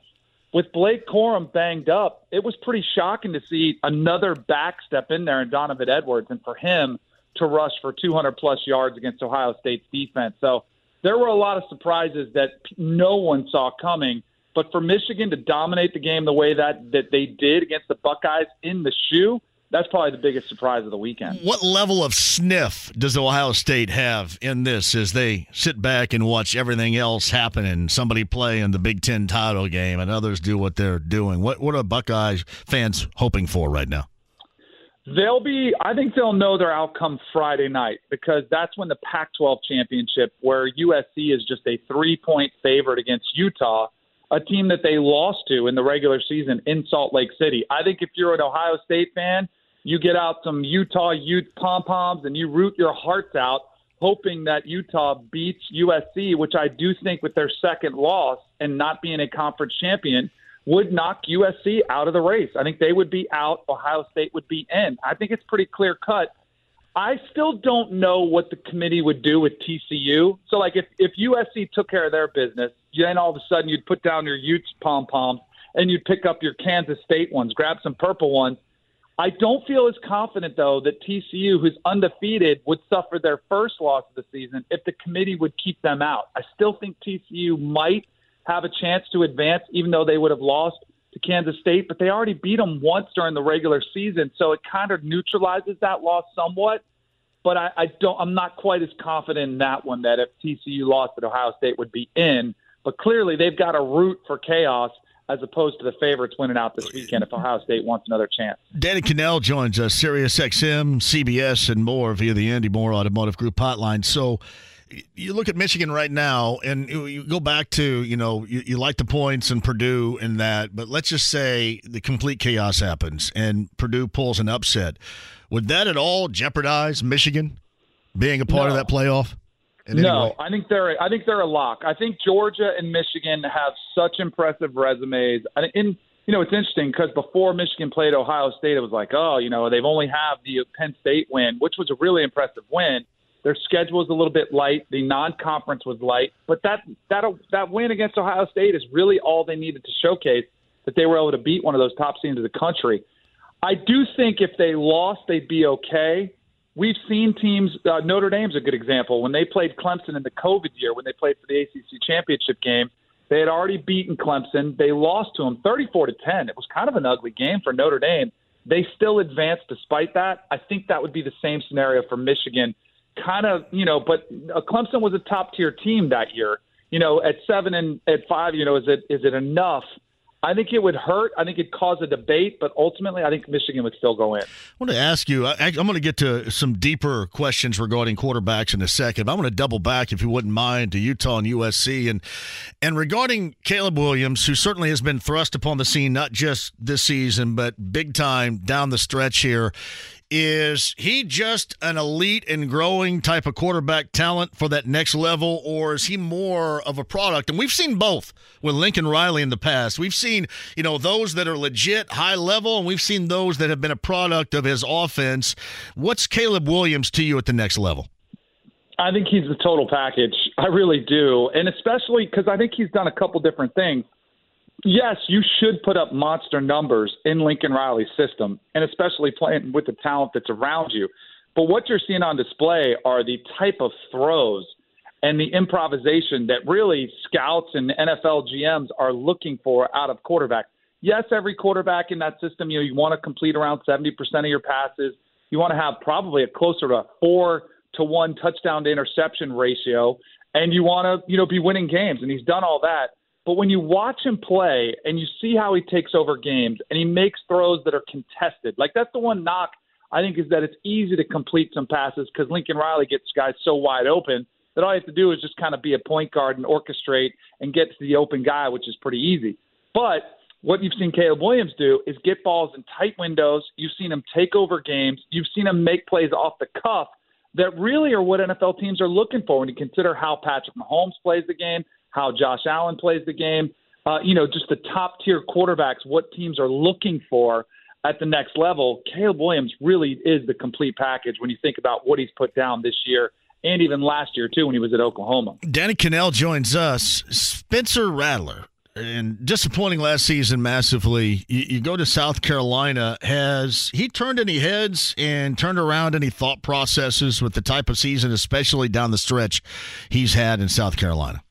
with Blake Corum banged up, it was pretty shocking to see another back step in there in Donovan Edwards. And for him, to rush for 200 plus yards against Ohio State's defense. So there were a lot of surprises that no one saw coming. But for Michigan to dominate the game the way that, that they did against the Buckeyes in the shoe, that's probably the biggest surprise of the weekend. What level of sniff does Ohio State have in this as they sit back and watch everything else happen and somebody play in the Big Ten title game and others do what they're doing? What what are Buckeyes fans hoping for right now? They'll be, I think they'll know their outcome Friday night because that's when the Pac 12 championship, where USC is just a three point favorite against Utah, a team that they lost to in the regular season in Salt Lake City. I think if you're an Ohio State fan, you get out some Utah Ute pom poms and you root your hearts out, hoping that Utah beats USC, which I do think with their second loss and not being a conference champion would knock USC out of the race. I think they would be out. Ohio State would be in. I think it's pretty clear cut. I still don't know what the committee would do with TCU. So, like, if, if USC took care of their business, then all of a sudden you'd put down your Utes pom poms and you'd pick up your Kansas State ones, grab some purple ones. I don't feel as confident, though, that TCU, who's undefeated, would suffer their first loss of the season if the committee would keep them out. I still think TCU might – have a chance to advance, even though they would have lost to Kansas State. But they already beat them once during the regular season, so it kind of neutralizes that loss somewhat. But I, I don't. I'm not quite as confident in that one that if TCU lost at Ohio State would be in. But clearly, they've got a root for chaos as opposed to the favorites winning out this oh, weekend if Ohio State wants another chance. Danny Kanell joins us, Sirius XM, CBS, and more via the Andy Moore Automotive Group hotline. So you look at Michigan right now, and you go back to, you know, you, you like the points and Purdue and that, but let's just say the complete chaos happens and Purdue pulls an upset. Would that at all jeopardize Michigan being a part No. of that playoff? In No? I think they're I think they're a lock. I think Georgia and Michigan have such impressive resumes. I think in you know it's interesting because before Michigan played Ohio State, it was like oh you know they've only have the Penn State win, which was a really impressive win. Their schedule was a little bit light. The non-conference was light, but that that that win against Ohio State is really all they needed to showcase that they were able to beat one of those top teams of the country. I do think if they lost, they'd be okay. We've seen teams. Uh, Notre Dame's a good example. When they played Clemson in the COVID year, when they played for the ACC championship game, they had already beaten Clemson. They lost to them 34 to 10. It was kind of an ugly game for Notre Dame. They still advanced despite that. I think that would be the same scenario for Michigan. Kind of, you know, but uh, Clemson was a top tier team that year. You know, at seven and at five, you know, is it is it enough? I think it would hurt. I think it'd cause a debate, but ultimately, I think Michigan would still go in. I want to ask you. I, I'm going to get to some deeper questions regarding quarterbacks in a second. But I want to double back, if you wouldn't mind, to Utah and USC, and and regarding Caleb Williams, who certainly has been thrust upon the scene not just this season, but big time down the stretch here. Is he just an elite and growing type of quarterback talent for that next level, or is he more of a product? And we've seen both with Lincoln Riley in the past. We've seen, you know, those that are legit high level, and we've seen those that have been a product of his offense. What's Caleb Williams to you at the next level? I think he's the total package. I really do. And especially because I think he's done a couple different things. Yes, you should put up monster numbers in Lincoln Riley's system, and especially playing with the talent that's around you. But what you're seeing on display are the type of throws and the improvisation that really scouts and NFL GMs are looking for out of quarterbacks. Yes, every quarterback in that system, you know, you want to complete around 70% of your passes. You want to have probably a closer to four to one touchdown to interception ratio, and you want to, you know, be winning games. And he's done all that. But when you watch him play and you see how he takes over games and he makes throws that are contested, like that's the one knock I think is that it's easy to complete some passes because Lincoln Riley gets guys so wide open that all you have to do is just kind of be a point guard and orchestrate and get to the open guy, which is pretty easy. But what you've seen Caleb Williams do is get balls in tight windows. You've seen him take over games. You've seen him make plays off the cuff that really are what NFL teams are looking for when you consider how Patrick Mahomes plays the game, how Josh Allen plays the game. Uh, you know, just the top tier quarterbacks, what teams are looking for at the next level. Caleb Williams really is the complete package when you think about what he's put down this year and even last year, too, when he was at Oklahoma. Danny Kanell joins us. Spencer Rattler, and disappointing last season massively. You, you go to South Carolina. Has he turned any heads and turned around any thought processes with the type of season, especially down the stretch, he's had in South Carolina?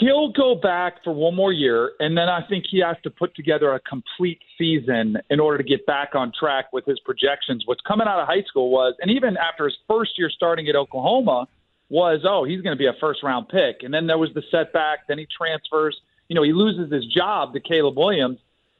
He'll go back for one more year, and then I think he has to put together a complete season in order to get back on track with his projections. What's coming out of high school was, and even after his first year starting at Oklahoma, was, oh, he's going to be a first round pick. And then there was the setback. Then he transfers. You know, he loses his job to Caleb Williams.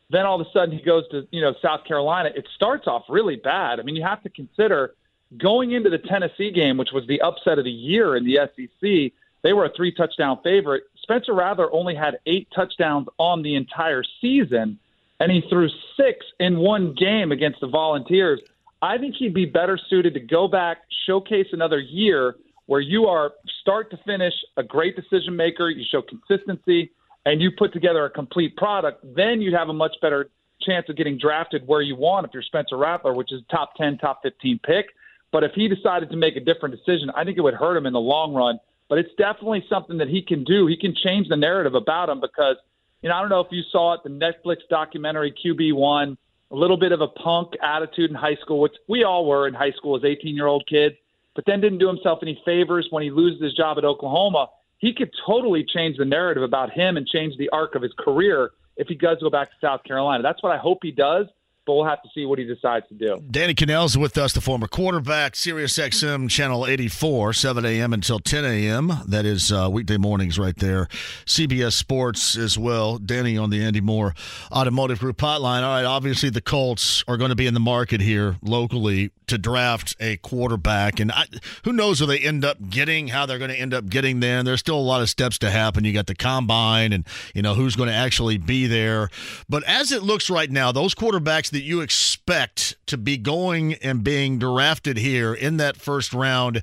Then all of a sudden he goes to, you know, South Carolina. It starts off really bad. I mean, you have to consider going into the Tennessee game, which was the upset of the year in the SEC. They were a three touchdown favorite. Spencer Rattler only had eight touchdowns on the entire season, and he threw six in one game against the Volunteers. I think he'd be better suited to go back, showcase another year where you are start to finish a great decision maker, you show consistency, and you put together a complete product. Then you'd have a much better chance of getting drafted where you want if you're Spencer Rattler, which is top 10, top 15 pick. But if he decided to make a different decision, I think it would hurt him in the long run but it's definitely something that he can do. He can change the narrative about him because, you know, I don't know if you saw it, the Netflix documentary QB1, a little bit of a punk attitude in high school, which we all were in high school as 18 year old kids, but then didn't do himself any favors when he loses his job at Oklahoma. He could totally change the narrative about him and change the arc of his career if he does go back to South Carolina. That's what I hope he does. But we'll have to see what he decides to do. Danny Kanell's with us, the former quarterback, Sirius XM Channel 84, 7 a.m. until 10 a.m. That is uh, weekday mornings right there. CBS Sports as well. Danny on the Andy Moore Automotive Group hotline. All right, obviously the Colts are going to be in the market here locally to draft a quarterback, and I, who knows where they end up getting, how they're going to end up getting there. There's still a lot of steps to happen. You got the combine, and you know who's going to actually be there. But as it looks right now, those quarterbacks that you expect to be going and being drafted here in that first round.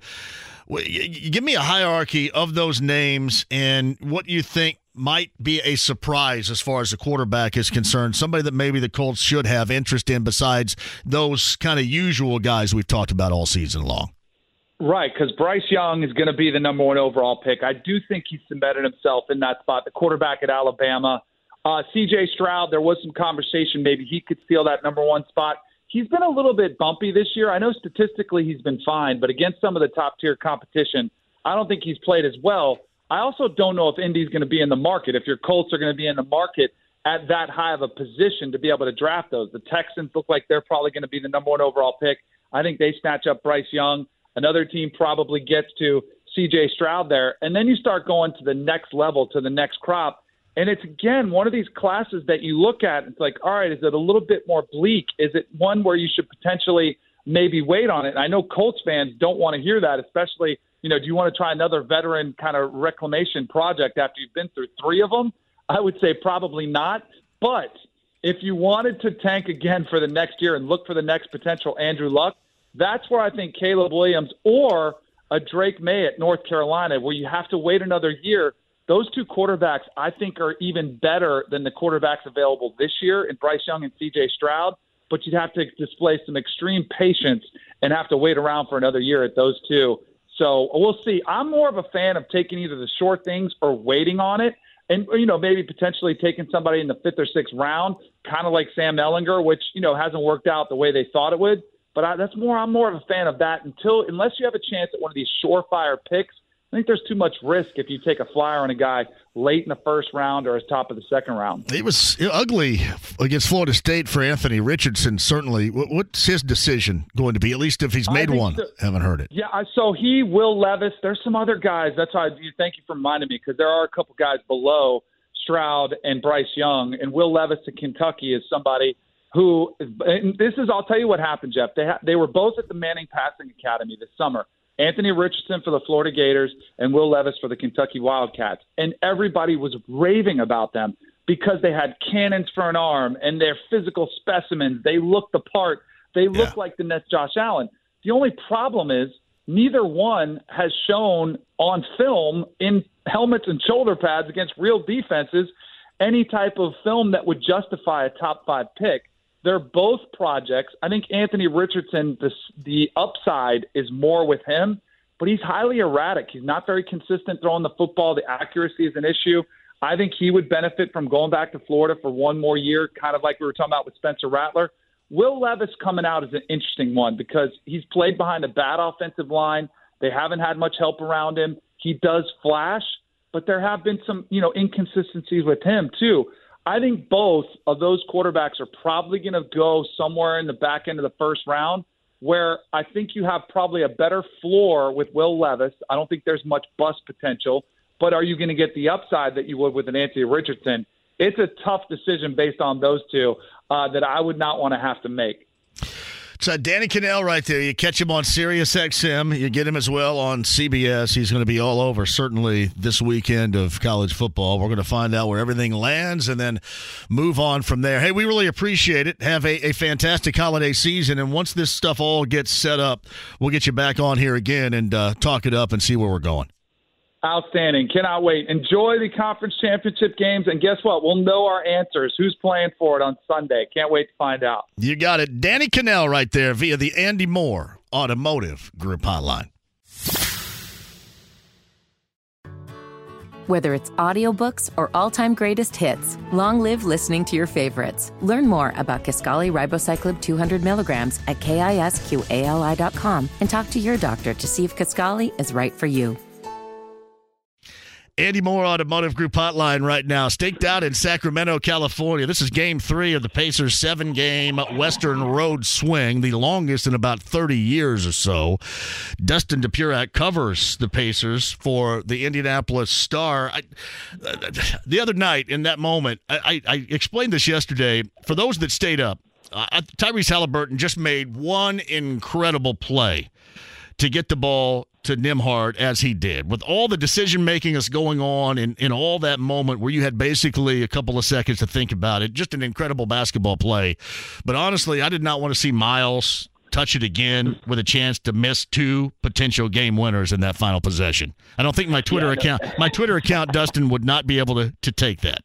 Give me a hierarchy of those names and what you think might be a surprise as far as the quarterback is concerned. Somebody that maybe the Colts should have interest in besides those kind of usual guys we've talked about all season long. Right, because Bryce Young is going to be the number one overall pick. I do think he's cemented himself in that spot. The quarterback at Alabama, uh, C.J. Stroud. There was some conversation maybe he could steal that number one spot. He's been a little bit bumpy this year. I know statistically he's been fine, but against some of the top tier competition, I don't think he's played as well. I also don't know if Indy's going to be in the market, if your Colts are going to be in the market at that high of a position to be able to draft those. The Texans look like they're probably going to be the number one overall pick. I think they snatch up Bryce Young. Another team probably gets to CJ Stroud there. And then you start going to the next level, to the next crop. And it's again one of these classes that you look at. It's like, all right, is it a little bit more bleak? Is it one where you should potentially maybe wait on it? And I know Colts fans don't want to hear that, especially you know, do you want to try another veteran kind of reclamation project after you've been through three of them? I would say probably not. But if you wanted to tank again for the next year and look for the next potential Andrew Luck, that's where I think Caleb Williams or a Drake Maye at North Carolina, where you have to wait another year. Those two quarterbacks, I think, are even better than the quarterbacks available this year in Bryce Young and CJ Stroud. But you'd have to display some extreme patience and have to wait around for another year at those two. So we'll see. I'm more of a fan of taking either the short things or waiting on it. And, you know, maybe potentially taking somebody in the fifth or sixth round, kind of like Sam Ehlinger, which, you know, hasn't worked out the way they thought it would. But I, that's more, I'm more of a fan of that until, unless you have a chance at one of these surefire picks I think there's too much risk if you take a flyer on a guy late in the first round or as top of the second round. It was ugly against Florida State for Anthony Richardson. Certainly, what's his decision going to be? At least if he's made one, so, haven't heard it. Yeah, so he, Will Levis. There's some other guys. That's why you thank you for reminding me because there are a couple guys below Stroud and Bryce Young, and Will Levis to Kentucky is somebody who. And this is, I'll tell you what happened, Jeff. They ha- they were both at the Manning Passing Academy this summer Anthony Richardson for the Florida Gators and Will Levis for the Kentucky Wildcats. And everybody was raving about them because they had cannons for an arm and they're physical specimens. They look the part. They look yeah. like the next Josh Allen. The only problem is neither one has shown on film in helmets and shoulder pads against real defenses any type of film that would justify a top five pick. They're both projects. I think Anthony Richardson, the, the upside is more with him, but he's highly erratic. He's not very consistent throwing the football. The accuracy is an issue. I think he would benefit from going back to Florida for one more year, kind of like we were talking about with Spencer Rattler. Will Levis coming out is an interesting one because he's played behind a bad offensive line. They haven't had much help around him. He does flash, but there have been some, you know, inconsistencies with him too. I think both of those quarterbacks are probably going to go somewhere in the back end of the first round where I think you have probably a better floor with Will Levis. I don't think there's much bust potential, but are you going to get the upside that you would with an Anthony Richardson? It's a tough decision based on those two uh, that I would not want to have to make. So Danny Kanell right there. You catch him on Sirius XM. You get him as well on CBS. He's going to be all over certainly this weekend of college football. We're going to find out where everything lands and then move on from there. Hey, we really appreciate it. Have a, a fantastic holiday season. And once this stuff all gets set up, we'll get you back on here again and uh, talk it up and see where we're going. Outstanding. Cannot wait. Enjoy the conference championship games. And guess what? We'll know our answers. Who's playing for it on Sunday? Can't wait to find out. You got it. Danny Kanell right there via the Andy Moore Automotive Group Hotline. Whether it's audiobooks or all-time greatest hits, long live listening to your favorites. Learn more about Kisqali Ribociclib 200 milligrams at kisqali.com and talk to your doctor to see if Kisqali is right for you. Andy Moore Automotive Group hotline right now, staked out in Sacramento, California. This is game three of the Pacers' seven game Western Road Swing, the longest in about 30 years or so. Dustin Dopirak covers the Pacers for the Indianapolis Star. I, the other night, in that moment, I, I, I explained this yesterday. For those that stayed up, uh, Tyrese Haliburton just made one incredible play to get the ball to Nembhard as he did. With all the decision making that's going on in, in all that moment where you had basically a couple of seconds to think about it, just an incredible basketball play. But honestly, I did not want to see Myles touch it again with a chance to miss two potential game winners in that final possession. I don't think my Twitter yeah, account my Twitter account Dustin would not be able to, to take that.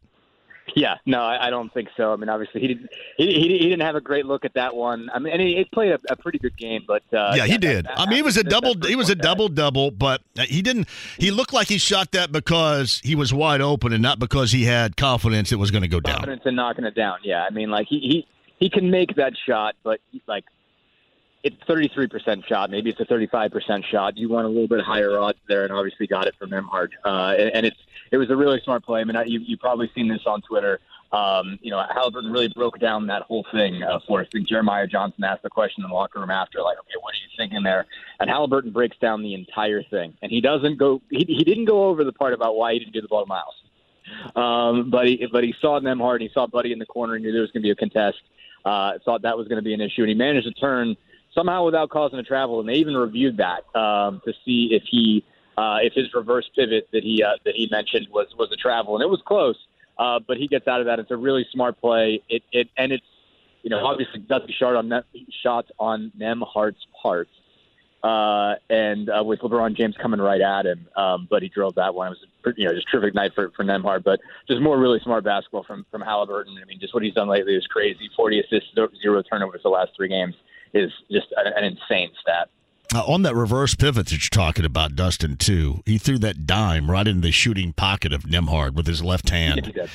Yeah, no, I, I don't think so. I mean, obviously he didn't he, he, he didn't have a great look at that one. I mean, and he, he played a, a pretty good game, but uh, yeah, he did. That, I mean, he was a double he was a double double, but he didn't. He looked like he shot that because he was wide open and not because he had confidence it was going to go down. Confidence in knocking it down. Yeah, I mean, like he he he can make that shot, but like it's 33% shot. Maybe it's a 35% shot. You want a little bit higher odds there, and obviously got it from Nembhard. Uh, and, and it's it was a really smart play. I mean, you you probably seen this on Twitter. Um, you know, Haliburton really broke down that whole thing uh, for us. I think Jeremiah Johnson asked the question in the locker room after, like, okay, what are you thinking there? And Haliburton breaks down the entire thing, and he doesn't go. He, he didn't go over the part about why he didn't do the ball to Myles. Um, but he but he saw Nembhard, and he saw Buddy in the corner, and knew there was going to be a contest. Uh, thought that was going to be an issue, and he managed to turn somehow without causing a travel. And they even reviewed that um, to see if he uh, if his reverse pivot that he uh, that he mentioned was was a travel, and it was close. Uh, but he gets out of that. It's a really smart play. It it and it's you know obviously be shot on that shot on Nembhard's part. Uh, and uh, with LeBron James coming right at him, um, but he drove that one. It was a, you know just terrific night for for Nembhard, but just more really smart basketball from from Haliburton. I mean, just what he's done lately is crazy. Forty assists, zero turnovers the last three games is just an insane stat. Uh, on that reverse pivot that you're talking about, Dustin, too, he threw that dime right in the shooting pocket of Nembhard with his left hand. Yeah,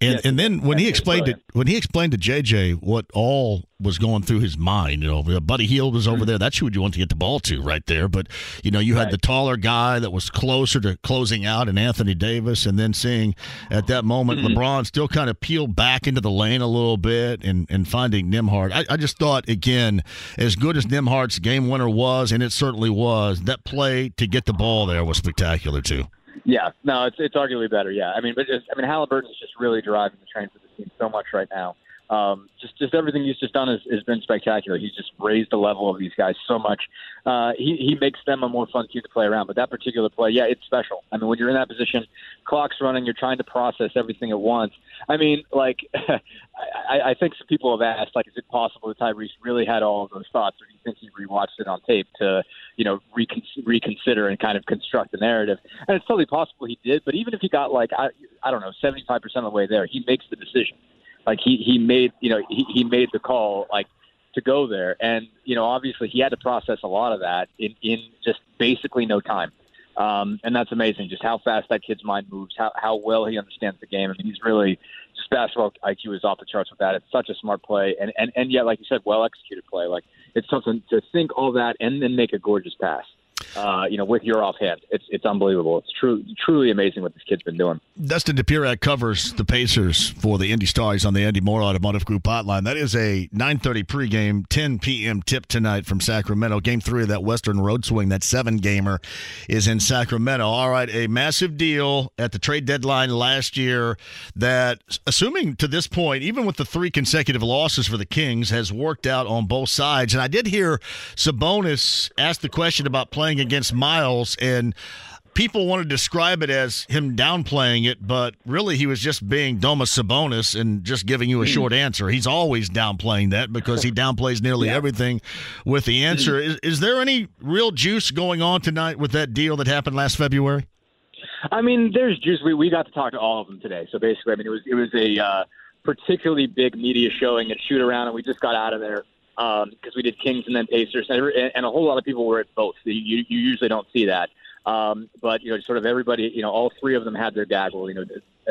and and then when he explained it, when he explained to JJ what all was going through his mind. You know, Buddy Hield was over mm-hmm. there. That's who you want to get the ball to right there. But you know, you had the taller guy that was closer to closing out, and Anthony Davis, and then seeing at that moment mm-hmm. LeBron still kind of peel back into the lane a little bit, and and finding Nembhard. I, I just thought again, as good as Nembhard's game winner was, and it certainly was, that play to get the ball there was spectacular too. Yeah, no, it's it's arguably better. Yeah, I mean, but just, I mean, Haliburton's just really driving the train for the team so much right now um, just just everything he's just done has, has been spectacular. He's just raised the level of these guys so much. Uh, he he makes them a more fun team to play around. But that particular play, yeah, it's special. I mean, when you're in that position, clock's running, you're trying to process everything at once. I mean, like I, I think some people have asked, like, is it possible that Tyrese really had all of those thoughts, or do you think he rewatched it on tape to, you know, recon- reconsider and kind of construct the narrative? And it's totally possible he did. But even if he got like I I don't know, 75% of the way there, he makes the decision. Like he he made you know he he made the call like to go there, and you know obviously he had to process a lot of that in in just basically no time. Um, and that's amazing, just how fast that kid's mind moves, how how well he understands the game. I mean, he's really just basketball IQ is off the charts with that. It's such a smart play, and and and yet, like you said, well executed play. Like it's something to think all that and then make a gorgeous pass uh, you know, with your offhand. It's it's unbelievable. It's true, truly amazing what this kid's been doing. Dustin Dopirak covers the Pacers for the Indy Stars on the Andy Moore Automotive Group hotline. That is a 9:30 pregame, 10 p.m. tip tonight from Sacramento. Game three of that Western Road Swing, that seven gamer, is in Sacramento. All right, a massive deal at the trade deadline last year that, assuming to this point, even with the three consecutive losses for the Kings, has worked out on both sides. And I did hear Sabonis ask the question about playing against Myles, and people want to describe it as him downplaying it, but really he was just being Domas Sabonis and just giving you a hmm. short answer. He's always downplaying that because he downplays nearly yeah. everything with the answer. Is, is there any real juice going on tonight with that deal that happened last February? I mean, there's juice. We we got to talk to all of them today. So basically, I mean, it was it was a uh, particularly big media showing at shoot around, and we just got out of there because um, we did Kings and then Pacers, and, and a whole lot of people were at both. You, you usually don't see that. Um, but you know, sort of everybody, you know, all three of them had their gaggle. You know,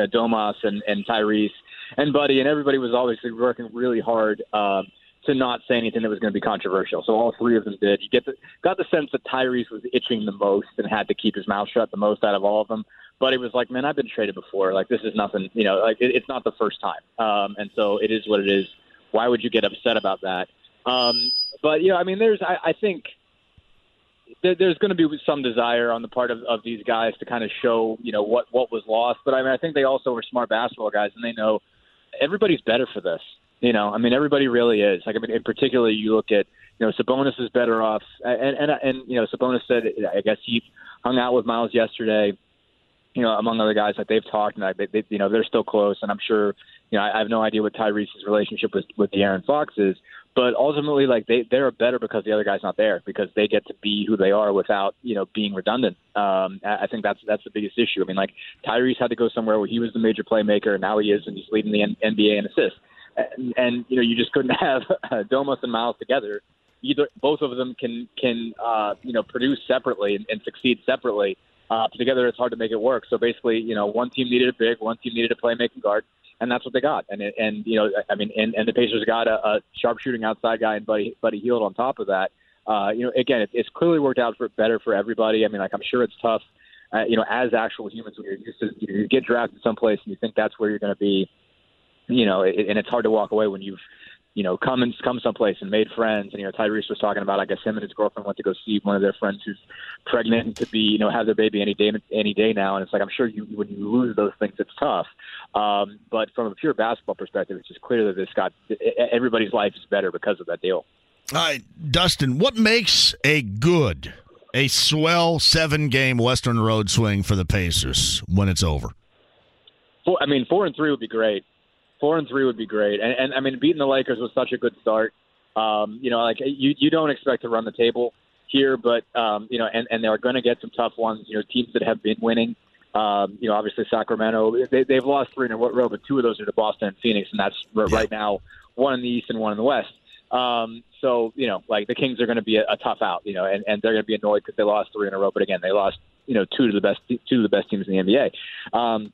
Domas and, and Tyrese and Buddy, and everybody was obviously working really hard um, to not say anything that was going to be controversial. So all three of them did. You get the, got the sense that Tyrese was itching the most and had to keep his mouth shut the most out of all of them. But was like, man, I've been traded before. Like this is nothing. You know, like it, it's not the first time. Um, and so it is what it is. Why would you get upset about that? Um, but you know, I mean, there's I, I think there, there's going to be some desire on the part of, of these guys to kind of show you know what what was lost. But I mean, I think they also are smart basketball guys, and they know everybody's better for this. You know, I mean, everybody really is. Like, I mean, in particular, you look at, you know, Sabonis is better off, and and and you know, Sabonis said, I guess he hung out with Myles yesterday. You know, among other guys that they've talked, and I, they, they, you know, they're still close, and I'm sure, you know, I, I have no idea what Tyrese's relationship with with De'Aaron Fox is, but ultimately, like they they're better because the other guy's not there because they get to be who they are without you know being redundant. Um, I think that's that's the biggest issue. I mean, like Tyrese had to go somewhere where he was the major playmaker, and now he is, and he's leading the N- NBA in assists and, and you know you just couldn't have uh, Domas and Myles together. Either both of them can can uh, you know produce separately and, and succeed separately. Uh, together, it's hard to make it work. So basically, you know, one team needed a big, one team needed a playmaking guard, and that's what they got. And and you know, I mean, and, and the Pacers got a, a sharpshooting outside guy and Buddy Buddy Hield on top of that. Uh, you know, again, it, it's clearly worked out for better for everybody. I mean, like I'm sure it's tough. Uh, you know, as actual humans, when you're used to you, you get drafted someplace and you think that's where you're going to be you know, it, and it's hard to walk away when you've, you know, come and come someplace and made friends. And you know, Tyrese was talking about, I guess him and his girlfriend went to go see one of their friends who's pregnant to be, you know, have their baby any day, any day now. And it's like I'm sure you, when you lose those things, it's tough. Um, but from a pure basketball perspective, it's just clear that this got everybody's life is better because of that deal. All right, Dustin, what makes a good, a swell seven game Western Road swing for the Pacers when it's over? Four, I mean, four and three would be great four and three would be great. And, and I mean, beating the Lakers was such a good start. Um, you know, like you you don't expect to run the table here, but um, you know, and and they're going to get some tough ones. You know, teams that have been winning. Um, you know, obviously Sacramento, they, they've lost three in a row, but two of those are to Boston and Phoenix, and that's right now one in the East and one in the West. Um, so you know, like the Kings are going to be a, a tough out, you know, and, and they're going to be annoyed because they lost three in a row. But again, they lost, you know, two to the best two of the best teams in the NBA. Um,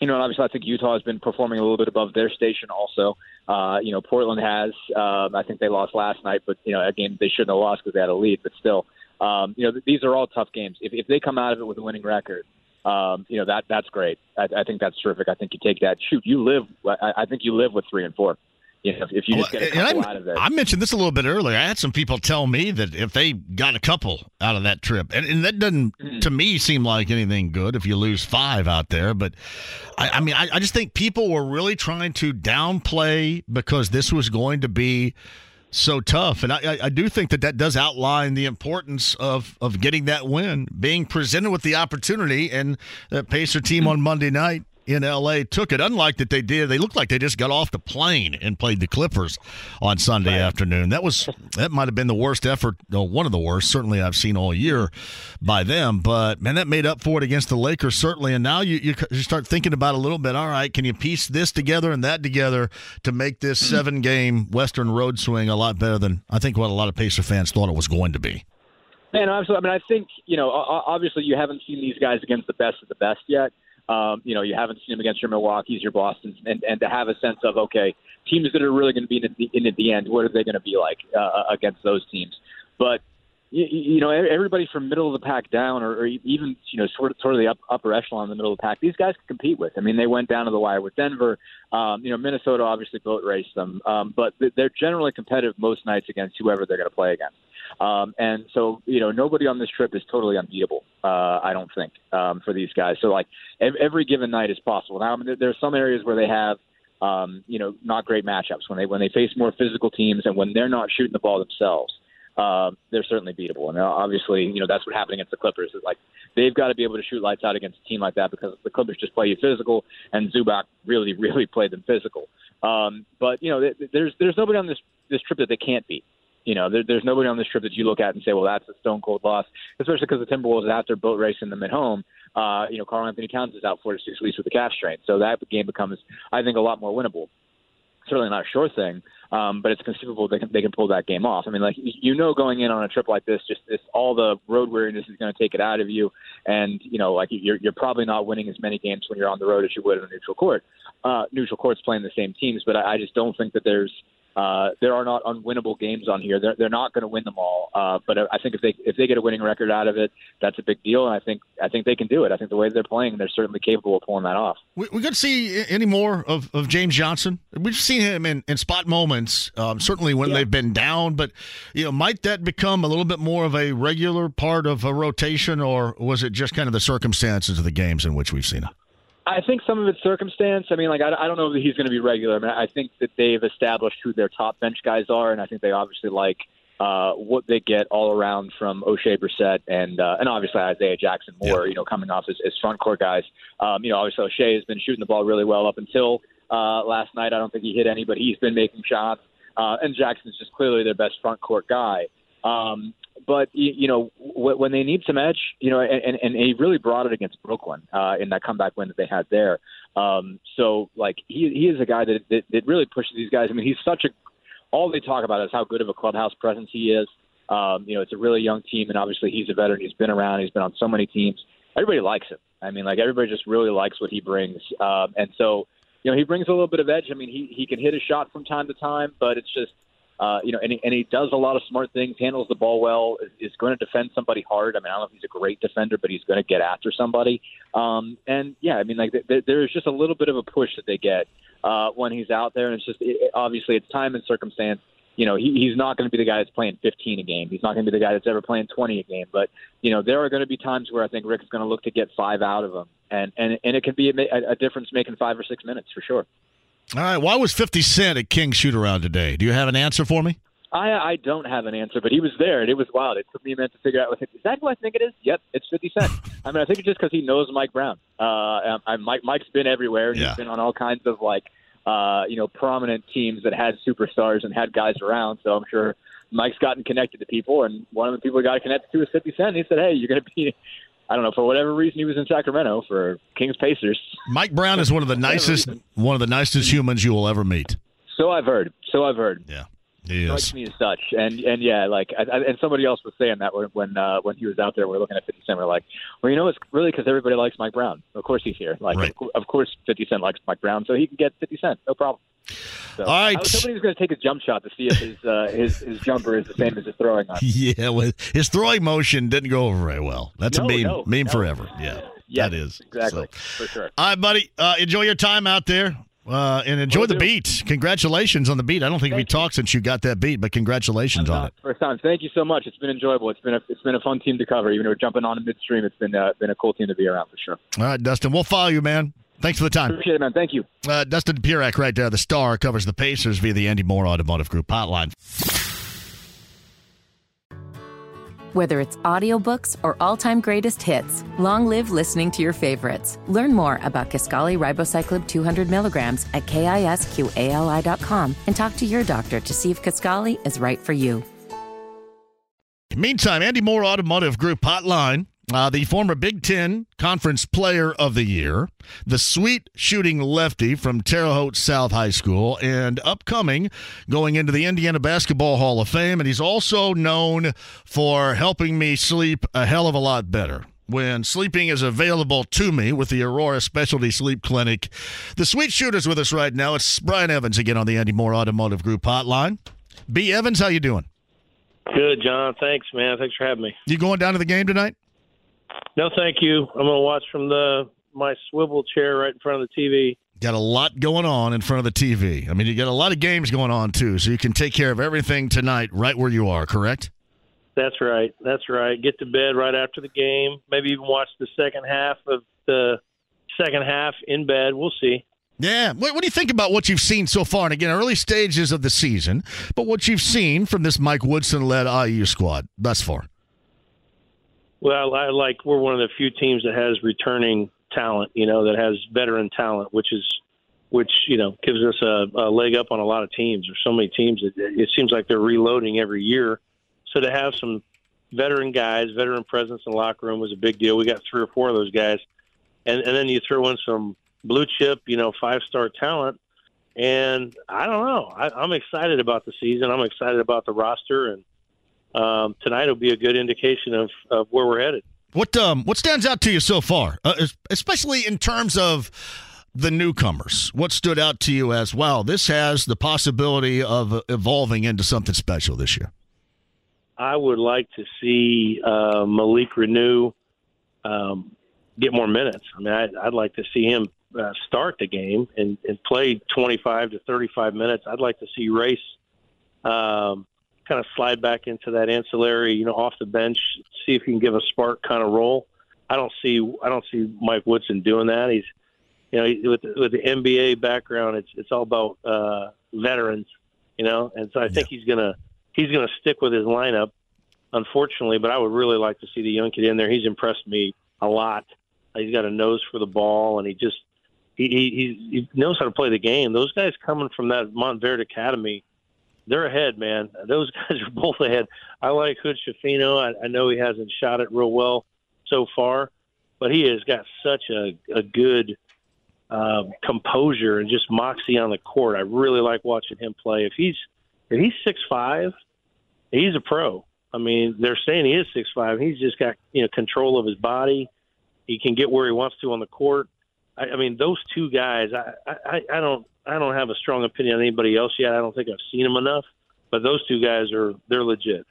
you know, and obviously I think Utah has been performing a little bit above their station also. Uh, you know, Portland has. Um, I think they lost last night, but, you know, again, they shouldn't have lost because they had a lead, but still. Um, you know, these are all tough games. If, if they come out of it with a winning record, um, you know, that that's great. I, I think that's terrific. I think you take that. Shoot, you live, I, I think you live with three and four. You know, if you just get a couple I, out of there. I mentioned this a little bit earlier. I had some people tell me that if they got a couple out of that trip, and, and that doesn't mm-hmm. to me seem like anything good if you lose five out there. But I, I mean, I, I just think people were really trying to downplay because this was going to be so tough. And I, I, do think that that does outline the importance of, of getting that win, being presented with the opportunity, and the Pacer team on Monday night in LA took it. Unlike that they did, they looked like they just got off the plane and played the Clippers on Sunday right. afternoon. That was that might have been the worst effort, one of the worst, certainly I've seen all year by them. But man, that made up for it against the Lakers certainly. And now you you start thinking about a little bit. All right, can you piece this together and that together to make this mm-hmm. seven game Western road swing a lot better than I think what a lot of Pacer fans thought it was going to be. Man, absolutely. I mean, I think you know, obviously, you haven't seen these guys against the best of the best yet. Um, you know, you haven't seen them against your Milwaukee's, your Boston's, and, and to have a sense of okay, teams that are really going to be in, the, in at the end, what are they going to be like uh, against those teams? But you, you know, everybody from middle of the pack down, or, or even you know, sort of sort of the up, upper echelon in the middle of the pack, these guys can compete with. I mean, they went down to the wire with Denver. Um, you know, Minnesota obviously boat raced them, um, but they're generally competitive most nights against whoever they're going to play against. Um, and so, you know, nobody on this trip is totally unbeatable. Uh, I don't think um, for these guys. So, like every given night is possible. Now, I mean, there are some areas where they have, um, you know, not great matchups when they when they face more physical teams and when they're not shooting the ball themselves. Uh, they're certainly beatable, and obviously, you know that's what happened against the Clippers. Is like they've got to be able to shoot lights out against a team like that because the Clippers just play you physical, and Zubac really, really played them physical. Um, but you know, there's there's nobody on this this trip that they can't beat. You know, there, there's nobody on this trip that you look at and say, well, that's a stone cold loss, especially because the Timberwolves, after boat racing them at home, uh, you know, Karl-Anthony Towns is out four to six weeks with a calf strain. So that game becomes, I think, a lot more winnable. Certainly not a sure thing, um, but it's conceivable they can they can pull that game off. I mean, like you know, going in on a trip like this, just this all the road weariness is going to take it out of you, and you know, like you're you're probably not winning as many games when you're on the road as you would in a neutral court. Uh, neutral courts playing the same teams, but I, I just don't think that there's uh, there are not unwinnable games on here. They're, they're not going to win them all. Uh, but I think if they if they get a winning record out of it, that's a big deal. And I think I think they can do it. I think the way they're playing, they're certainly capable of pulling that off. We, we could see any more of, of James Johnson. We've seen him in, in spot moments, um, certainly when yeah. they've been down. But you know, might that become a little bit more of a regular part of a rotation, or was it just kind of the circumstances of the games in which we've seen him? I think some of it's circumstance. I mean, like I, I don't know that he's going to be regular. I mean, I think that they've established who their top bench guys are, and I think they obviously like uh, what they get all around from Oshae Brissett and uh, and obviously Isaiah Jackson Moore. Yeah. You know, coming off as, as front court guys. Um, you know, obviously Oshae has been shooting the ball really well up until uh, last night. I don't think he hit any, but he's been making shots. Uh, and Jackson's just clearly their best front court guy. Um, but you know when they need some edge, you know, and, and he really brought it against Brooklyn uh, in that comeback win that they had there. Um, so like he he is a guy that, that that really pushes these guys. I mean, he's such a all they talk about is how good of a clubhouse presence he is. Um, you know, it's a really young team, and obviously he's a veteran. He's been around. He's been on so many teams. Everybody likes him. I mean, like everybody just really likes what he brings. Um, and so, you know, he brings a little bit of edge. I mean, he he can hit a shot from time to time, but it's just uh, you know, and he, and he does a lot of smart things, handles the ball well, is, is going to defend somebody hard. I mean, I don't know if he's a great defender, but he's going to get after somebody. Um, and yeah, I mean, like th- there's just a little bit of a push that they get uh, when he's out there, and it's just it, obviously it's time and circumstance. You know, he, he's not going to be the guy that's playing 15 a game. He's not going to be the guy that's ever playing 20 a game. But you know, there are going to be times where I think Rick's going to look to get five out of him, and and and it can be a, a difference making five or six minutes for sure. All right. Why was 50 Cent at King shoot around today? Do you have an answer for me? I I don't have an answer, but he was there, and it was wild. It took me a minute to figure out. Is that who I think it is? Yep, it's Fifty Cent. I mean, I think it's just because he knows Mike Brown. Uh, I, Mike Mike's been everywhere. Yeah. He's been on all kinds of like, uh, you know, prominent teams that had superstars and had guys around. So I'm sure Mike's gotten connected to people, and one of the people he got connected to is Fifty Cent. He said, "Hey, you're going to be." I don't know for whatever reason he was in Sacramento for Kings Pacers. Mike Brown is one of the nicest, one of the nicest humans you will ever meet. So I've heard. So I've heard. Yeah. He strikes me as such, and and yeah, like I, and somebody else was saying that when when, uh, when he was out there, we are looking at Fifty Cent. We are like, well, you know, it's really because everybody likes Mike Brown. Of course, he's here. Like, right. of, of course, Fifty Cent likes Mike Brown, so he can get Fifty Cent, no problem. So, All right. I was hoping he was going to take a jump shot to see if his uh, his his jumper is the same as his throwing. On. Yeah, well, his throwing motion didn't go over very well. That's no, a meme no, meme no. forever. Yeah, that is exactly so. for sure. All right, buddy. Uh, enjoy your time out there. Uh, and enjoy the beat. Congratulations on the beat. I don't think Thank we talked since you got that beat, but congratulations on it. First time. Thank you so much. It's been enjoyable. It's been a it's been a fun team to cover. Even though we're jumping on in midstream, it's been uh, been a cool team to be around for sure. All right, Dustin. We'll follow you, man. Thanks for the time. Appreciate it, man. Thank you. Uh, Dustin Dopirak, right there, the star, covers the Pacers via the Andy Mohr Automotive Group hotline. Whether it's audiobooks or all-time greatest hits, long live listening to your favorites. Learn more about Kisqali Ribociclib 200 milligrams at kisqali.com and talk to your doctor to see if Kisqali is right for you. Meantime, Andy Mohr Automotive Group hotline uh, the former Big Ten Conference Player of the Year, the sweet shooting lefty from Terre Haute South High School, and upcoming going into the Indiana Basketball Hall of Fame. And he's also known for helping me sleep a hell of a lot better when sleeping is available to me with the Aurora Specialty Sleep Clinic. The sweet shooter's with us right now. It's Brian Evans again on the Andy Mohr Automotive Group hotline. B. Evans, how you doing? Good, John. Thanks, man. Thanks for having me. You going down to the game tonight? No, thank you. I'm going to watch from the my swivel chair right in front of the TV. Got a lot going on in front of the TV. I mean, you got a lot of games going on too, so you can take care of everything tonight right where you are. Correct? That's right. That's right. Get to bed right after the game. Maybe even watch the second half of the second half in bed. We'll see. Yeah. What, what, do you think about what you've seen so far? And again, early stages of the season, but what you've seen from this Mike Woodson led IU squad thus far? Well, I like we're one of the few teams that has returning talent, you know, that has veteran talent, which is which you know gives us a, a leg up on a lot of teams. There's so many teams that it seems like they're reloading every year. So to have some veteran guys, veteran presence in the locker room was a big deal. We got three or four of those guys, and and then you throw in some blue chip, you know, five star talent. And I don't know. I, I'm excited about the season. I'm excited about the roster, and um, tonight will be a good indication of, of where we're headed. What um what stands out to you so far, uh, especially in terms of the newcomers, what stood out to you as well? This has the possibility of evolving into something special this year. I would like to see uh, Malik Reneau um, get more minutes. I mean, I'd, I'd like to see him uh, start the game and, and play 25 to 35 minutes. I'd like to see Race um, kind of slide back into that ancillary, you know, off the bench, see if he can give a spark kind of role. I don't see I don't see Mike Woodson doing that. He's you know with with the NBA background, it's it's all about uh, veterans, you know, and so I think he's gonna he's gonna stick with his lineup. Unfortunately, but I would really like to see the young kid in there. He's impressed me a lot. He's got a nose for the ball, and he just he he, he knows how to play the game. Those guys coming from that Montverde Academy they're ahead, man. Those guys are both ahead. I like Hood Schifino. I, I know he hasn't shot it real well so far, but he has got such a, a good um, composure and just moxie on the court. I really like watching him play. If he's if he's six five, he's a pro. I mean, they're saying he is six five. He's just got you know control of his body. He can get where he wants to on the court. I, I mean, those two guys. I, I I don't I don't have a strong opinion on anybody else yet. I don't think I've seen them enough, but those two guys are they're legit.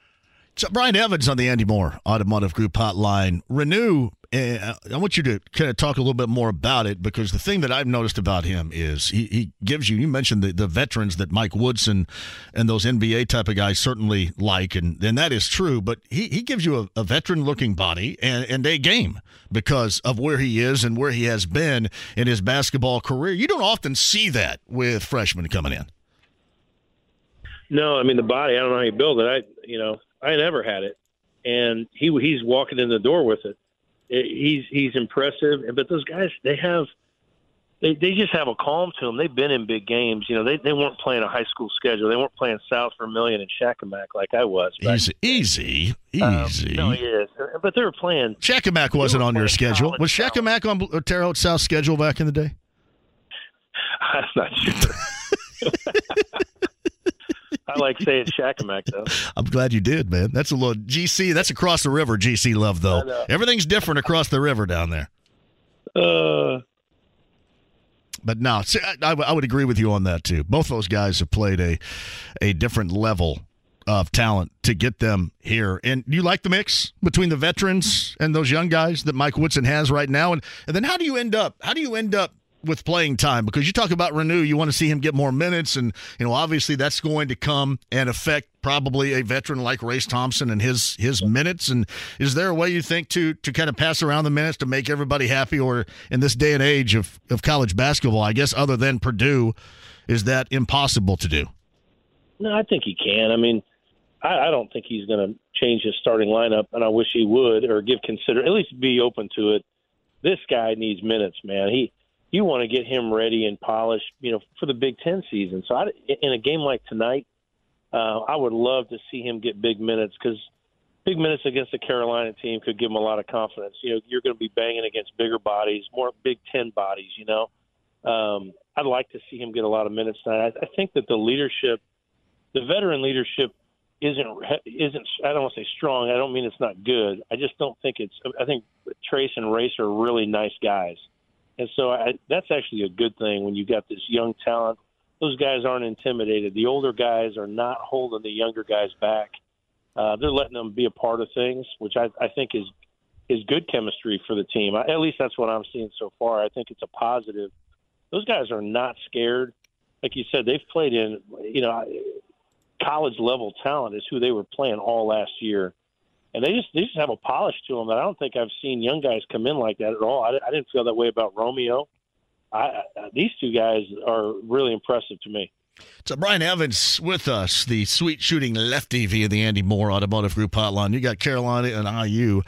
So Brian Evans on the Andy Mohr Automotive Group hotline. Reneau. Uh, I want you to kind of talk a little bit more about it because the thing that I've noticed about him is he, he gives you. You mentioned the, the veterans that Mike Woodson and those NBA type of guys certainly like, and, and that is true. But he, he gives you a, a veteran looking body and, and a game because of where he is and where he has been in his basketball career. You don't often see that with freshmen coming in. No, I mean the body. I don't know how you build it. I you know I never had it, and he he's walking in the door with it. it he's he's impressive, but those guys they have they they just have a calm to them. They've been in big games. You know, they they weren't playing a high school schedule. They weren't playing South Vermillion and Shakamak like I was. Easy, easy, easy. Um, no, he is. But they were playing. Shakamak wasn't on your schedule. Was Shakamak on Terre Haute South schedule back in the day? I'm not sure. I like saying Shakamak though. I'm glad you did, man. That's a little GC. That's across the river. GC love though. Everything's different across the river down there. Uh. But no, see, I, I would agree with you on that too. Both those guys have played a a different level of talent to get them here. And you like the mix between the veterans and those young guys that Mike Woodson has right now. And and then how do you end up? How do you end up with playing time because you talk about Reneau, you want to see him get more minutes, and you know obviously that's going to come and affect probably a veteran like Race Thompson and his his minutes. And is there a way you think to to kind of pass around the minutes to make everybody happy, or in this day and age of of college basketball, I guess other than Purdue, is that impossible to do? No, I think he can. I mean. I, I don't think he's going to change his starting lineup, and I wish he would, or give consider at least be open to it. This guy needs minutes, man. He you want to get him ready and polished, you know, for the Big Ten season. So I, in a game like tonight, uh, I would love to see him get big minutes because big minutes against the Carolina team could give him a lot of confidence. You know, you're going to be banging against bigger bodies, more Big Ten bodies. You know, um, I'd like to see him get a lot of minutes tonight. I, I think that the leadership, the veteran leadership, isn't isn't I don't want to say strong. I don't mean it's not good. I just don't think it's. I think Trayce and Race are really nice guys. And so I, that's actually a good thing when you've got this young talent. Those guys aren't intimidated. The older guys are not holding the younger guys back. Uh, they're letting them be a part of things, which I, I think is is good chemistry for the team. I, at least that's what I'm seeing so far. I think it's a positive. Those guys are not scared. Like you said, they've played in you know college level talent is who they were playing all last year and they just they just have a polish to them that I don't think I've seen young guys come in like that at all. I, I didn't feel that way about Romeo. I, I, these two guys are really impressive to me. So Brian Evans with us, the sweet shooting lefty via the Andy Mohr Automotive Group hotline. You got Carolina and IU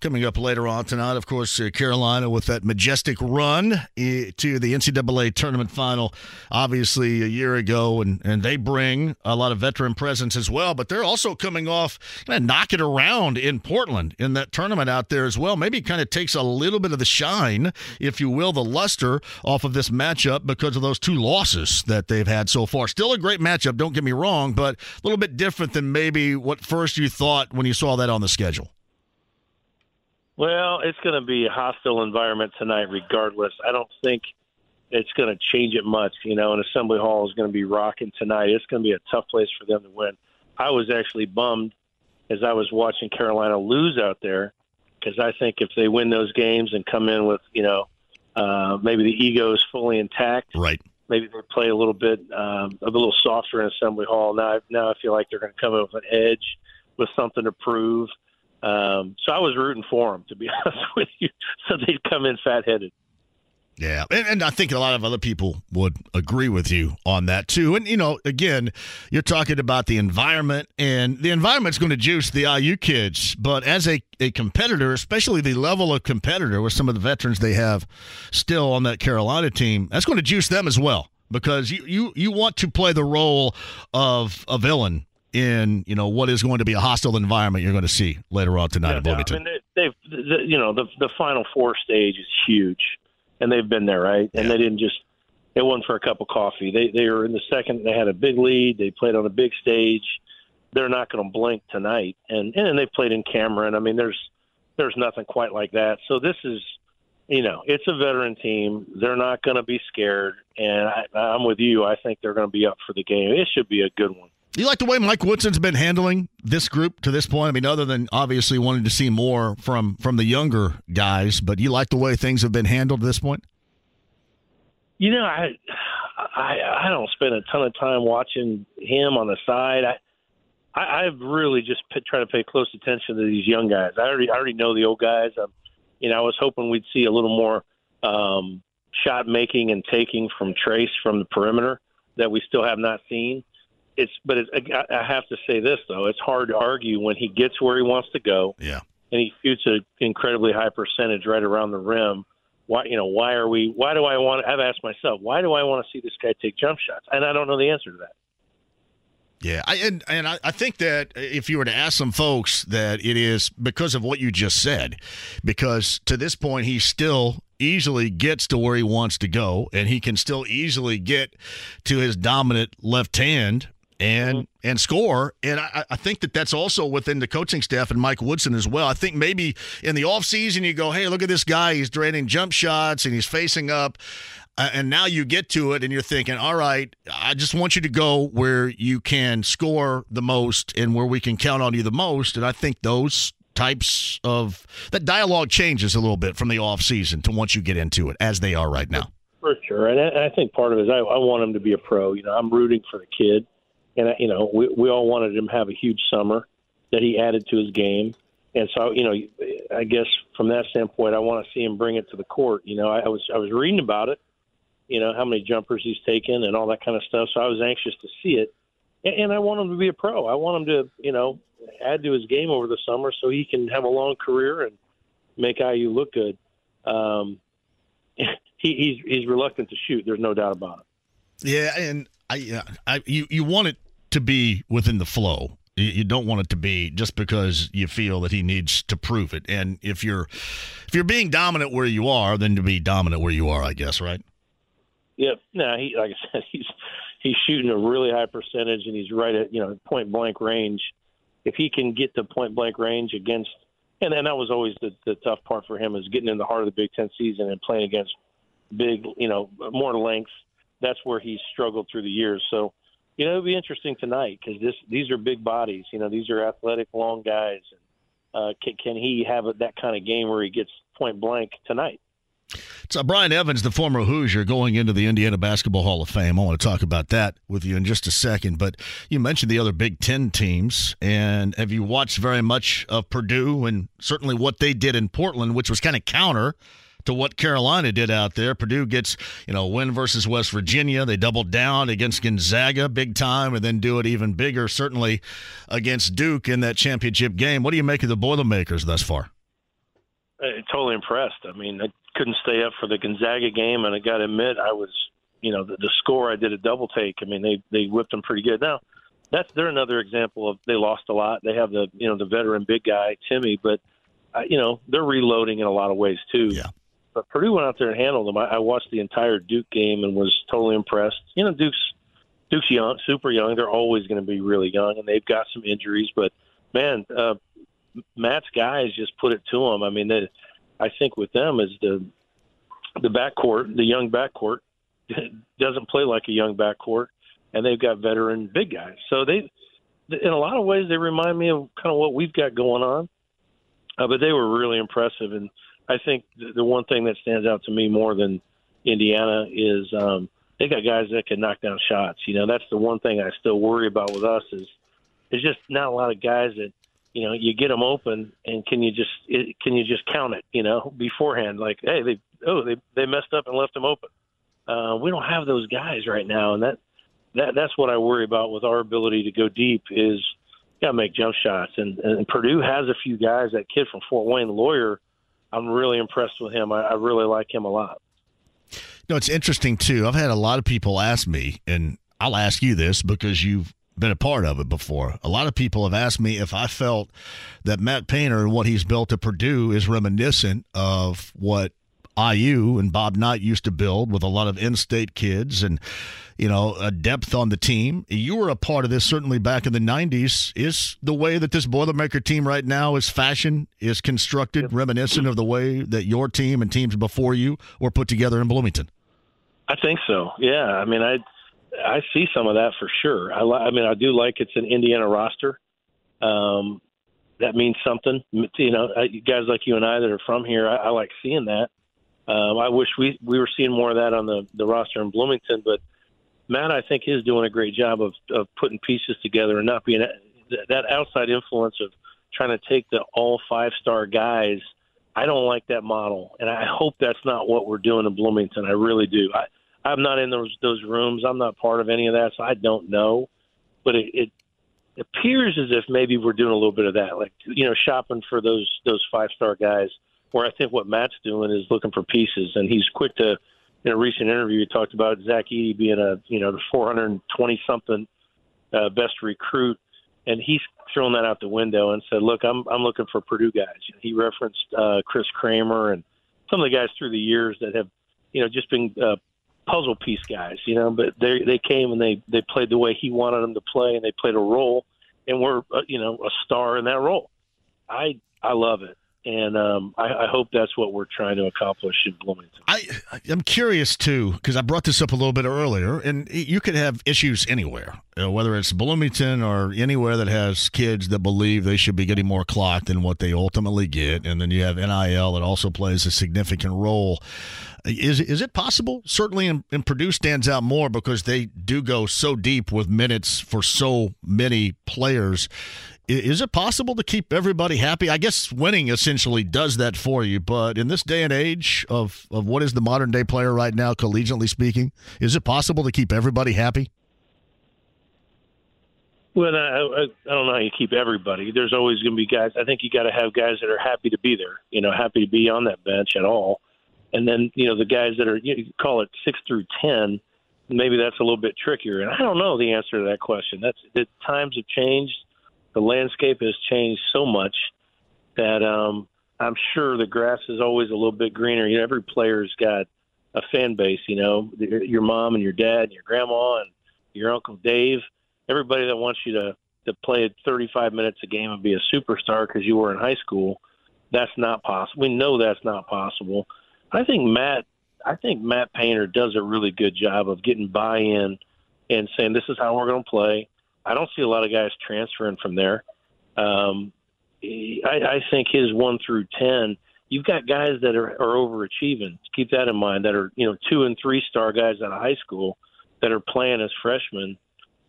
coming up later on tonight. Of course, uh, Carolina with that majestic run uh, to the NCAA tournament final, obviously a year ago, and, and they bring a lot of veteran presence as well. But they're also coming off kind of knock it around in Portland in that tournament out there as well. Maybe kind of takes a little bit of the shine, if you will, the luster off of this matchup because of those two losses that they've had so far. Still a great matchup, don't get me wrong, but a little bit different than maybe what first you thought when you saw that on the schedule. Well, it's going to be a hostile environment tonight, regardless. I don't think it's going to change it much. You know, and Assembly Hall is going to be rocking tonight. It's going to be a tough place for them to win. I was actually bummed as I was watching Carolina lose out there because I think if they win those games and come in with you know uh, maybe the ego is fully intact, right? Maybe they play a little bit um, a little softer in Assembly Hall. Now, now I feel like they're going to come in with an edge, with something to prove. Um, so I was rooting for them, to be honest with you, so they'd come in fat headed. Yeah, and, and, I think a lot of other people would agree with you on that too. And you know, again, you're talking about the environment, and the environment's going to juice the IU kids. But as a, a competitor, especially the level of competitor with some of the veterans they have still on that Carolina team, that's going to juice them as well because you you, you want to play the role of a villain in you know what is going to be a hostile environment you're going to see later on tonight yeah, at Bloomington. I mean, they, have you know the the Final Four stage is huge and they've been there, right? And they didn't just it wasn't for a cup of coffee. They they were in the second. They had a big lead. They played on a big stage. They're not going to blink tonight, and and they've played in Cameron. I mean, there's there's nothing quite like that. So this is, you know, it's a veteran team. They're not going to be scared, and I, I'm with you. I think they're going to be up for the game. It should be a good one. You like the way Mike Woodson's been handling this group to this point? I mean, other than obviously wanting to see more from from the younger guys, but you like the way things have been handled to this point? You know, I I, I don't spend a ton of time watching him on the side. I I, I've really just try to pay close attention to these young guys. I already I already know the old guys. I'm, you know, I was hoping we'd see a little more um, shot making and taking from Trayce from the perimeter that we still have not seen it's but it's, I have to say this though, it's hard to argue when he gets where he wants to go. Yeah. And he shoots an incredibly high percentage right around the rim. Why you know why are we? Why do I want? I've asked myself why do I want to see this guy take jump shots, and I don't know the answer to that. Yeah, I, and and I, I think that if you were to ask some folks that it is because of what you just said, because to this point he still easily gets to where he wants to go, and he can still easily get to his dominant left hand and mm-hmm. and score. And I, I, think that that's also within the coaching staff and Mike Woodson as well. I think maybe in the offseason you go, hey, look at this guy. He's draining jump shots and he's facing up. Uh, and now you get to it and you're thinking, all right, I just want you to go where you can score the most and where we can count on you the most. And I think those types of that dialogue changes a little bit from the offseason to once you get into it as they are right now. For sure. And I, I think part of it is I, I want him to be a pro. You know, I'm rooting for the kid and you know we we all wanted him to have a huge summer that he added to his game, and so you know I guess from that standpoint I want to see him bring it to the court. You know I, I was I was reading about it, you know how many jumpers he's taken and all that kind of stuff. So I was anxious to see it, and, and I want him to be a pro. I want him to you know add to his game over the summer so he can have a long career and make IU look good. Um, he, he's he's reluctant to shoot. There's no doubt about it. Yeah, and I, I you you want it to be within the flow. You don't want it to be just because you feel that he needs to prove it. And if you're if you're being dominant where you are, then to be dominant where you are, I guess, right? Yep. No, he like I said, he's he's shooting a really high percentage, and he's right at you know point blank range. If he can get to point blank range against, and then that was always the, the tough part for him is getting in the heart of the Big Ten season and playing against big, you know, more length. That's where he's struggled through the years. So you know, it'll be interesting tonight because this these are big bodies. You know, these are athletic, long guys. And, uh, can, can he have a, that kind of game where he gets point blank tonight? So Brian Evans, the former Hoosier, going into the Indiana Basketball Hall of Fame. I want to talk about that with you in just a second. But you mentioned the other Big Ten teams, and have you watched very much of Purdue and certainly what they did in Portland, which was kind of counter to what Carolina did out there. Purdue gets, you know, win versus West Virginia. They doubled down against Gonzaga big time and then do it even bigger, certainly against Duke in that championship game. What do you make of the Boilermakers thus far? Uh, totally impressed. I mean, I couldn't stay up for the Gonzaga game, and I got to admit, I was, you know, the, the score. I did a double take. I mean, they they whipped them pretty good. Now, that's they're another example of they lost a lot. They have the you know the veteran big guy Timme, but uh, you know they're reloading in a lot of ways too. Yeah. But Purdue went out there and handled them. I, I watched the entire Duke game and was totally impressed. You know, Duke's Duke's young, super young. They're always going to be really young, and they've got some injuries. But man, uh, Matt's guys just put it to them. I mean, they, I think with them is the the backcourt, the young backcourt. doesn't play like a young backcourt, and they've got veteran big guys. So they, in a lot of ways, they remind me of kind of what we've got going on. Uh, but they were really impressive, and I think the, one thing that stands out to me more than Indiana is um, they got guys that can knock down shots. You know, that's the one thing I still worry about with us is there's just not a lot of guys that you know you get them open and can you just it, can you just count it you know beforehand like hey they oh they they messed up and left them open. Uh, we don't have those guys right now, and that that that's what I worry about with our ability to go deep is got to make jump shots. And, and Purdue has a few guys. That kid from Fort Wayne, Loyer, I'm really impressed with him. I, I really like him a lot. No, it's interesting too. I've had a lot of people ask me, and I'll ask you this because you've been a part of it before. A lot of people have asked me if I felt that Matt Painter and what he's built at Purdue is reminiscent of what IU and Bob Knight used to build with a lot of in-state kids and you know a depth on the team. You were a part of this certainly back in the '90s. Is the way that this Boilermaker team right now is fashioned is constructed reminiscent of the way that your team and teams before you were put together in Bloomington? I think so. Yeah, I mean, I I see some of that for sure. I, I mean, I do like it's an Indiana roster. Um, that means something. You know, guys like you and I that are from here, I, I like seeing that. Um, I wish we we were seeing more of that on the the roster in Bloomington, but Matt, I think, is doing a great job of of putting pieces together and not being that outside influence of trying to take the all five star guys. I don't like that model, and I hope that's not what we're doing in Bloomington. I really do. I, I'm not in those those rooms. I'm not part of any of that, so I don't know. But it, it appears as if maybe we're doing a little bit of that, like you know, shopping for those those five star guys where I think what Matt's doing is looking for pieces, and he's quick to. In a recent interview, he talked about Zach Edey being a you know the 420 something uh, best recruit, and he's thrown that out the window and said, "Look, I'm I'm looking for Purdue guys." He referenced uh, Chris Kramer and some of the guys through the years that have you know just been uh, puzzle piece guys, you know, but they they came and they they played the way he wanted them to play, and they played a role, and were uh, you know a star in that role. I I love it and um, I, I, hope that's what we're trying to accomplish in Bloomington. I I'm curious too because I brought this up a little bit earlier, and you could have issues anywhere, you know, whether it's Bloomington or anywhere that has kids that believe they should be getting more clock than what they ultimately get, and then you have NIL that also plays a significant role. Is is it possible? Certainly, in, in Purdue stands out more because they do go so deep with minutes for so many players is it possible to keep everybody happy? I guess winning essentially does that for you, but in this day and age of, of what is the modern day player right now, collegiately speaking, is it possible to keep everybody happy? Well, I, I don't know how you keep everybody. There's always going to be guys. I think you got to have guys that are happy to be there. You know, happy to be on that bench at all. And then you know the guys that are you call it six through ten. Maybe that's a little bit trickier. And I don't know the answer to that question. That's times have changed the landscape has changed so much that um, I'm sure the grass is always a little bit greener. You know, every player's got a fan base. You know, your mom and your dad and your grandma and your uncle Dave. Everybody that wants you to to play 35 minutes a game and be a superstar because you were in high school. That's not possible. We know that's not possible. I think Matt. I think Matt Painter does a really good job of getting buy-in and saying this is how we're going to play. I don't see a lot of guys transferring from there. Um, I, I think his one through ten, you've got guys that are, are overachieving. Keep that in mind. That are you know two and three star guys out of high school that are playing as freshmen.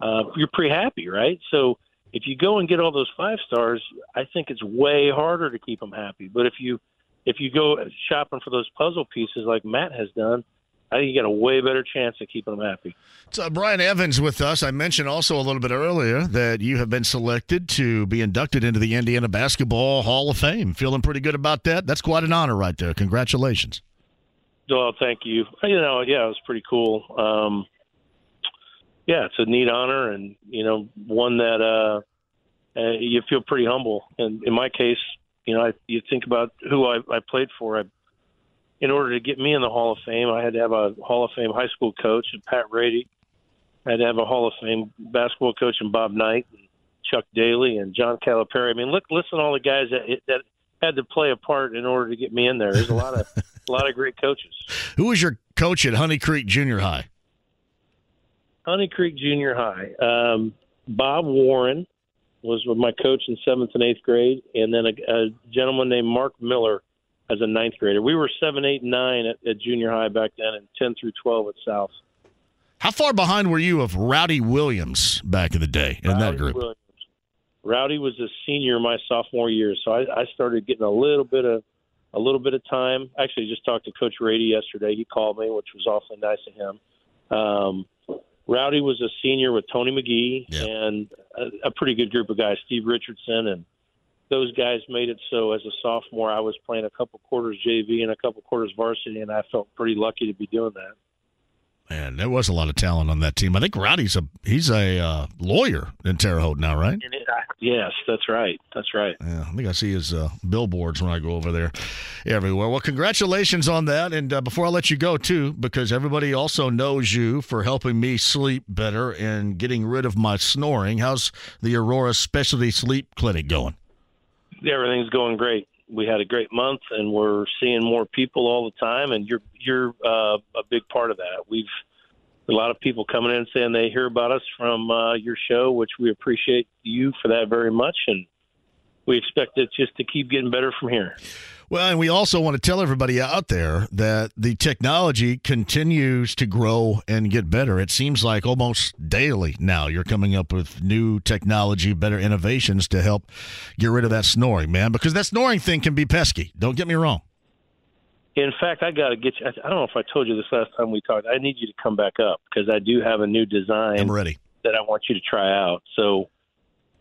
Uh, you're pretty happy, right? So if you go and get all those five stars, I think it's way harder to keep them happy. But if you if you go shopping for those puzzle pieces like Matt has done, I think you got a way better chance of keeping them happy. So Brian Evans with us. I mentioned also a little bit earlier that you have been selected to be inducted into the Indiana Basketball Hall of Fame. Feeling pretty good about that? That's quite an honor right there. Congratulations. Well, thank you. You know, yeah, it was pretty cool. Um, yeah, it's a neat honor, and you know, one that uh, uh, you feel pretty humble. And in my case, you know, I, you think about who I, I played for. I in order to get me in the Hall of Fame, I had to have a Hall of Fame high school coach, and Pat Rady. I had to have a Hall of Fame basketball coach, and Bob Knight, and Chuck Daly, and John Calipari. I mean, look, listen to all the guys that that had to play a part in order to get me in there. There's a lot of a lot of great coaches. Who was your coach at Honey Creek Junior High? Honey Creek Junior High. Um, Bob Warren was with my coach in seventh and eighth grade, and then a, a gentleman named Mark Miller as a ninth grader. We were seven, eight, nine at, at junior high back then, and ten through twelve at South. How far behind were you of Rowdy Williams back in the day in Rowdy that group? Williams. Rowdy was a senior my sophomore year, so I, I started getting a little bit of a little bit of time. Actually, just talked to Coach Rady yesterday. He called me, which was awfully nice of him. Um, Rowdy was a senior with Tony McGee Yeah. and a, a pretty good group of guys, Steve Richardson, and those guys made it so as a sophomore I was playing a couple quarters JV and a couple quarters varsity, and I felt pretty lucky to be doing that. Man, there was a lot of talent on that team. I think Rowdy's a he's a uh, lawyer in Terre Haute now, right? And it, I, yes, that's right. That's right. Yeah, I think I see his uh, billboards when I go over there everywhere. Well, congratulations on that. And uh, before I let you go, too, because everybody also knows you for helping me sleep better and getting rid of my snoring, how's the Aurora Specialty Sleep Clinic going? Everything's going great. We had a great month, and we're seeing more people all the time. And you're you're uh, a big part of that. We've a lot of people coming in saying they hear about us from uh, your show, which we appreciate you for that very much, and we expect it just to keep getting better from here. Well, and we also want to tell everybody out there that the technology continues to grow and get better. It seems like almost daily now you're coming up with new technology, better innovations to help get rid of that snoring, man, because that snoring thing can be pesky. Don't get me wrong. In fact, I got to get you. I don't know if I told you this last time we talked. I need you to come back up because I do have a new design I'm ready. that I want you to try out. So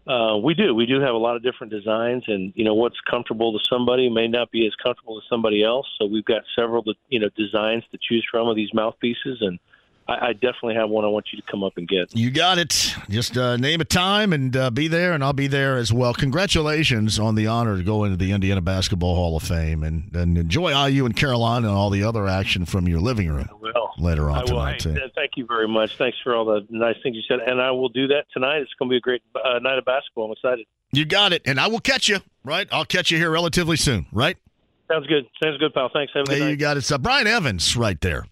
uh, we do. We do have a lot of different designs, and you know what's comfortable to somebody may not be as comfortable to somebody else. So we've got several, you know, designs to choose from of these mouthpieces, and I, I definitely have one I want you to come up and get. You got it. Just uh, name a time and uh, be there, and I'll be there as well. Congratulations on the honor to go into the Indiana Basketball Hall of Fame and, and enjoy IU and Carolina and all the other action from your living room later on I will. tonight, Hey, thank you very much. Thanks for all the nice things you said, and I will do that tonight. It's going to be a great uh, night of basketball. I'm excited. You got it. And I will catch you, right? I'll catch you here relatively soon, right? Sounds good. Sounds good, pal. Thanks. Have a good Hey, night. you got it. So Brian Evans right there.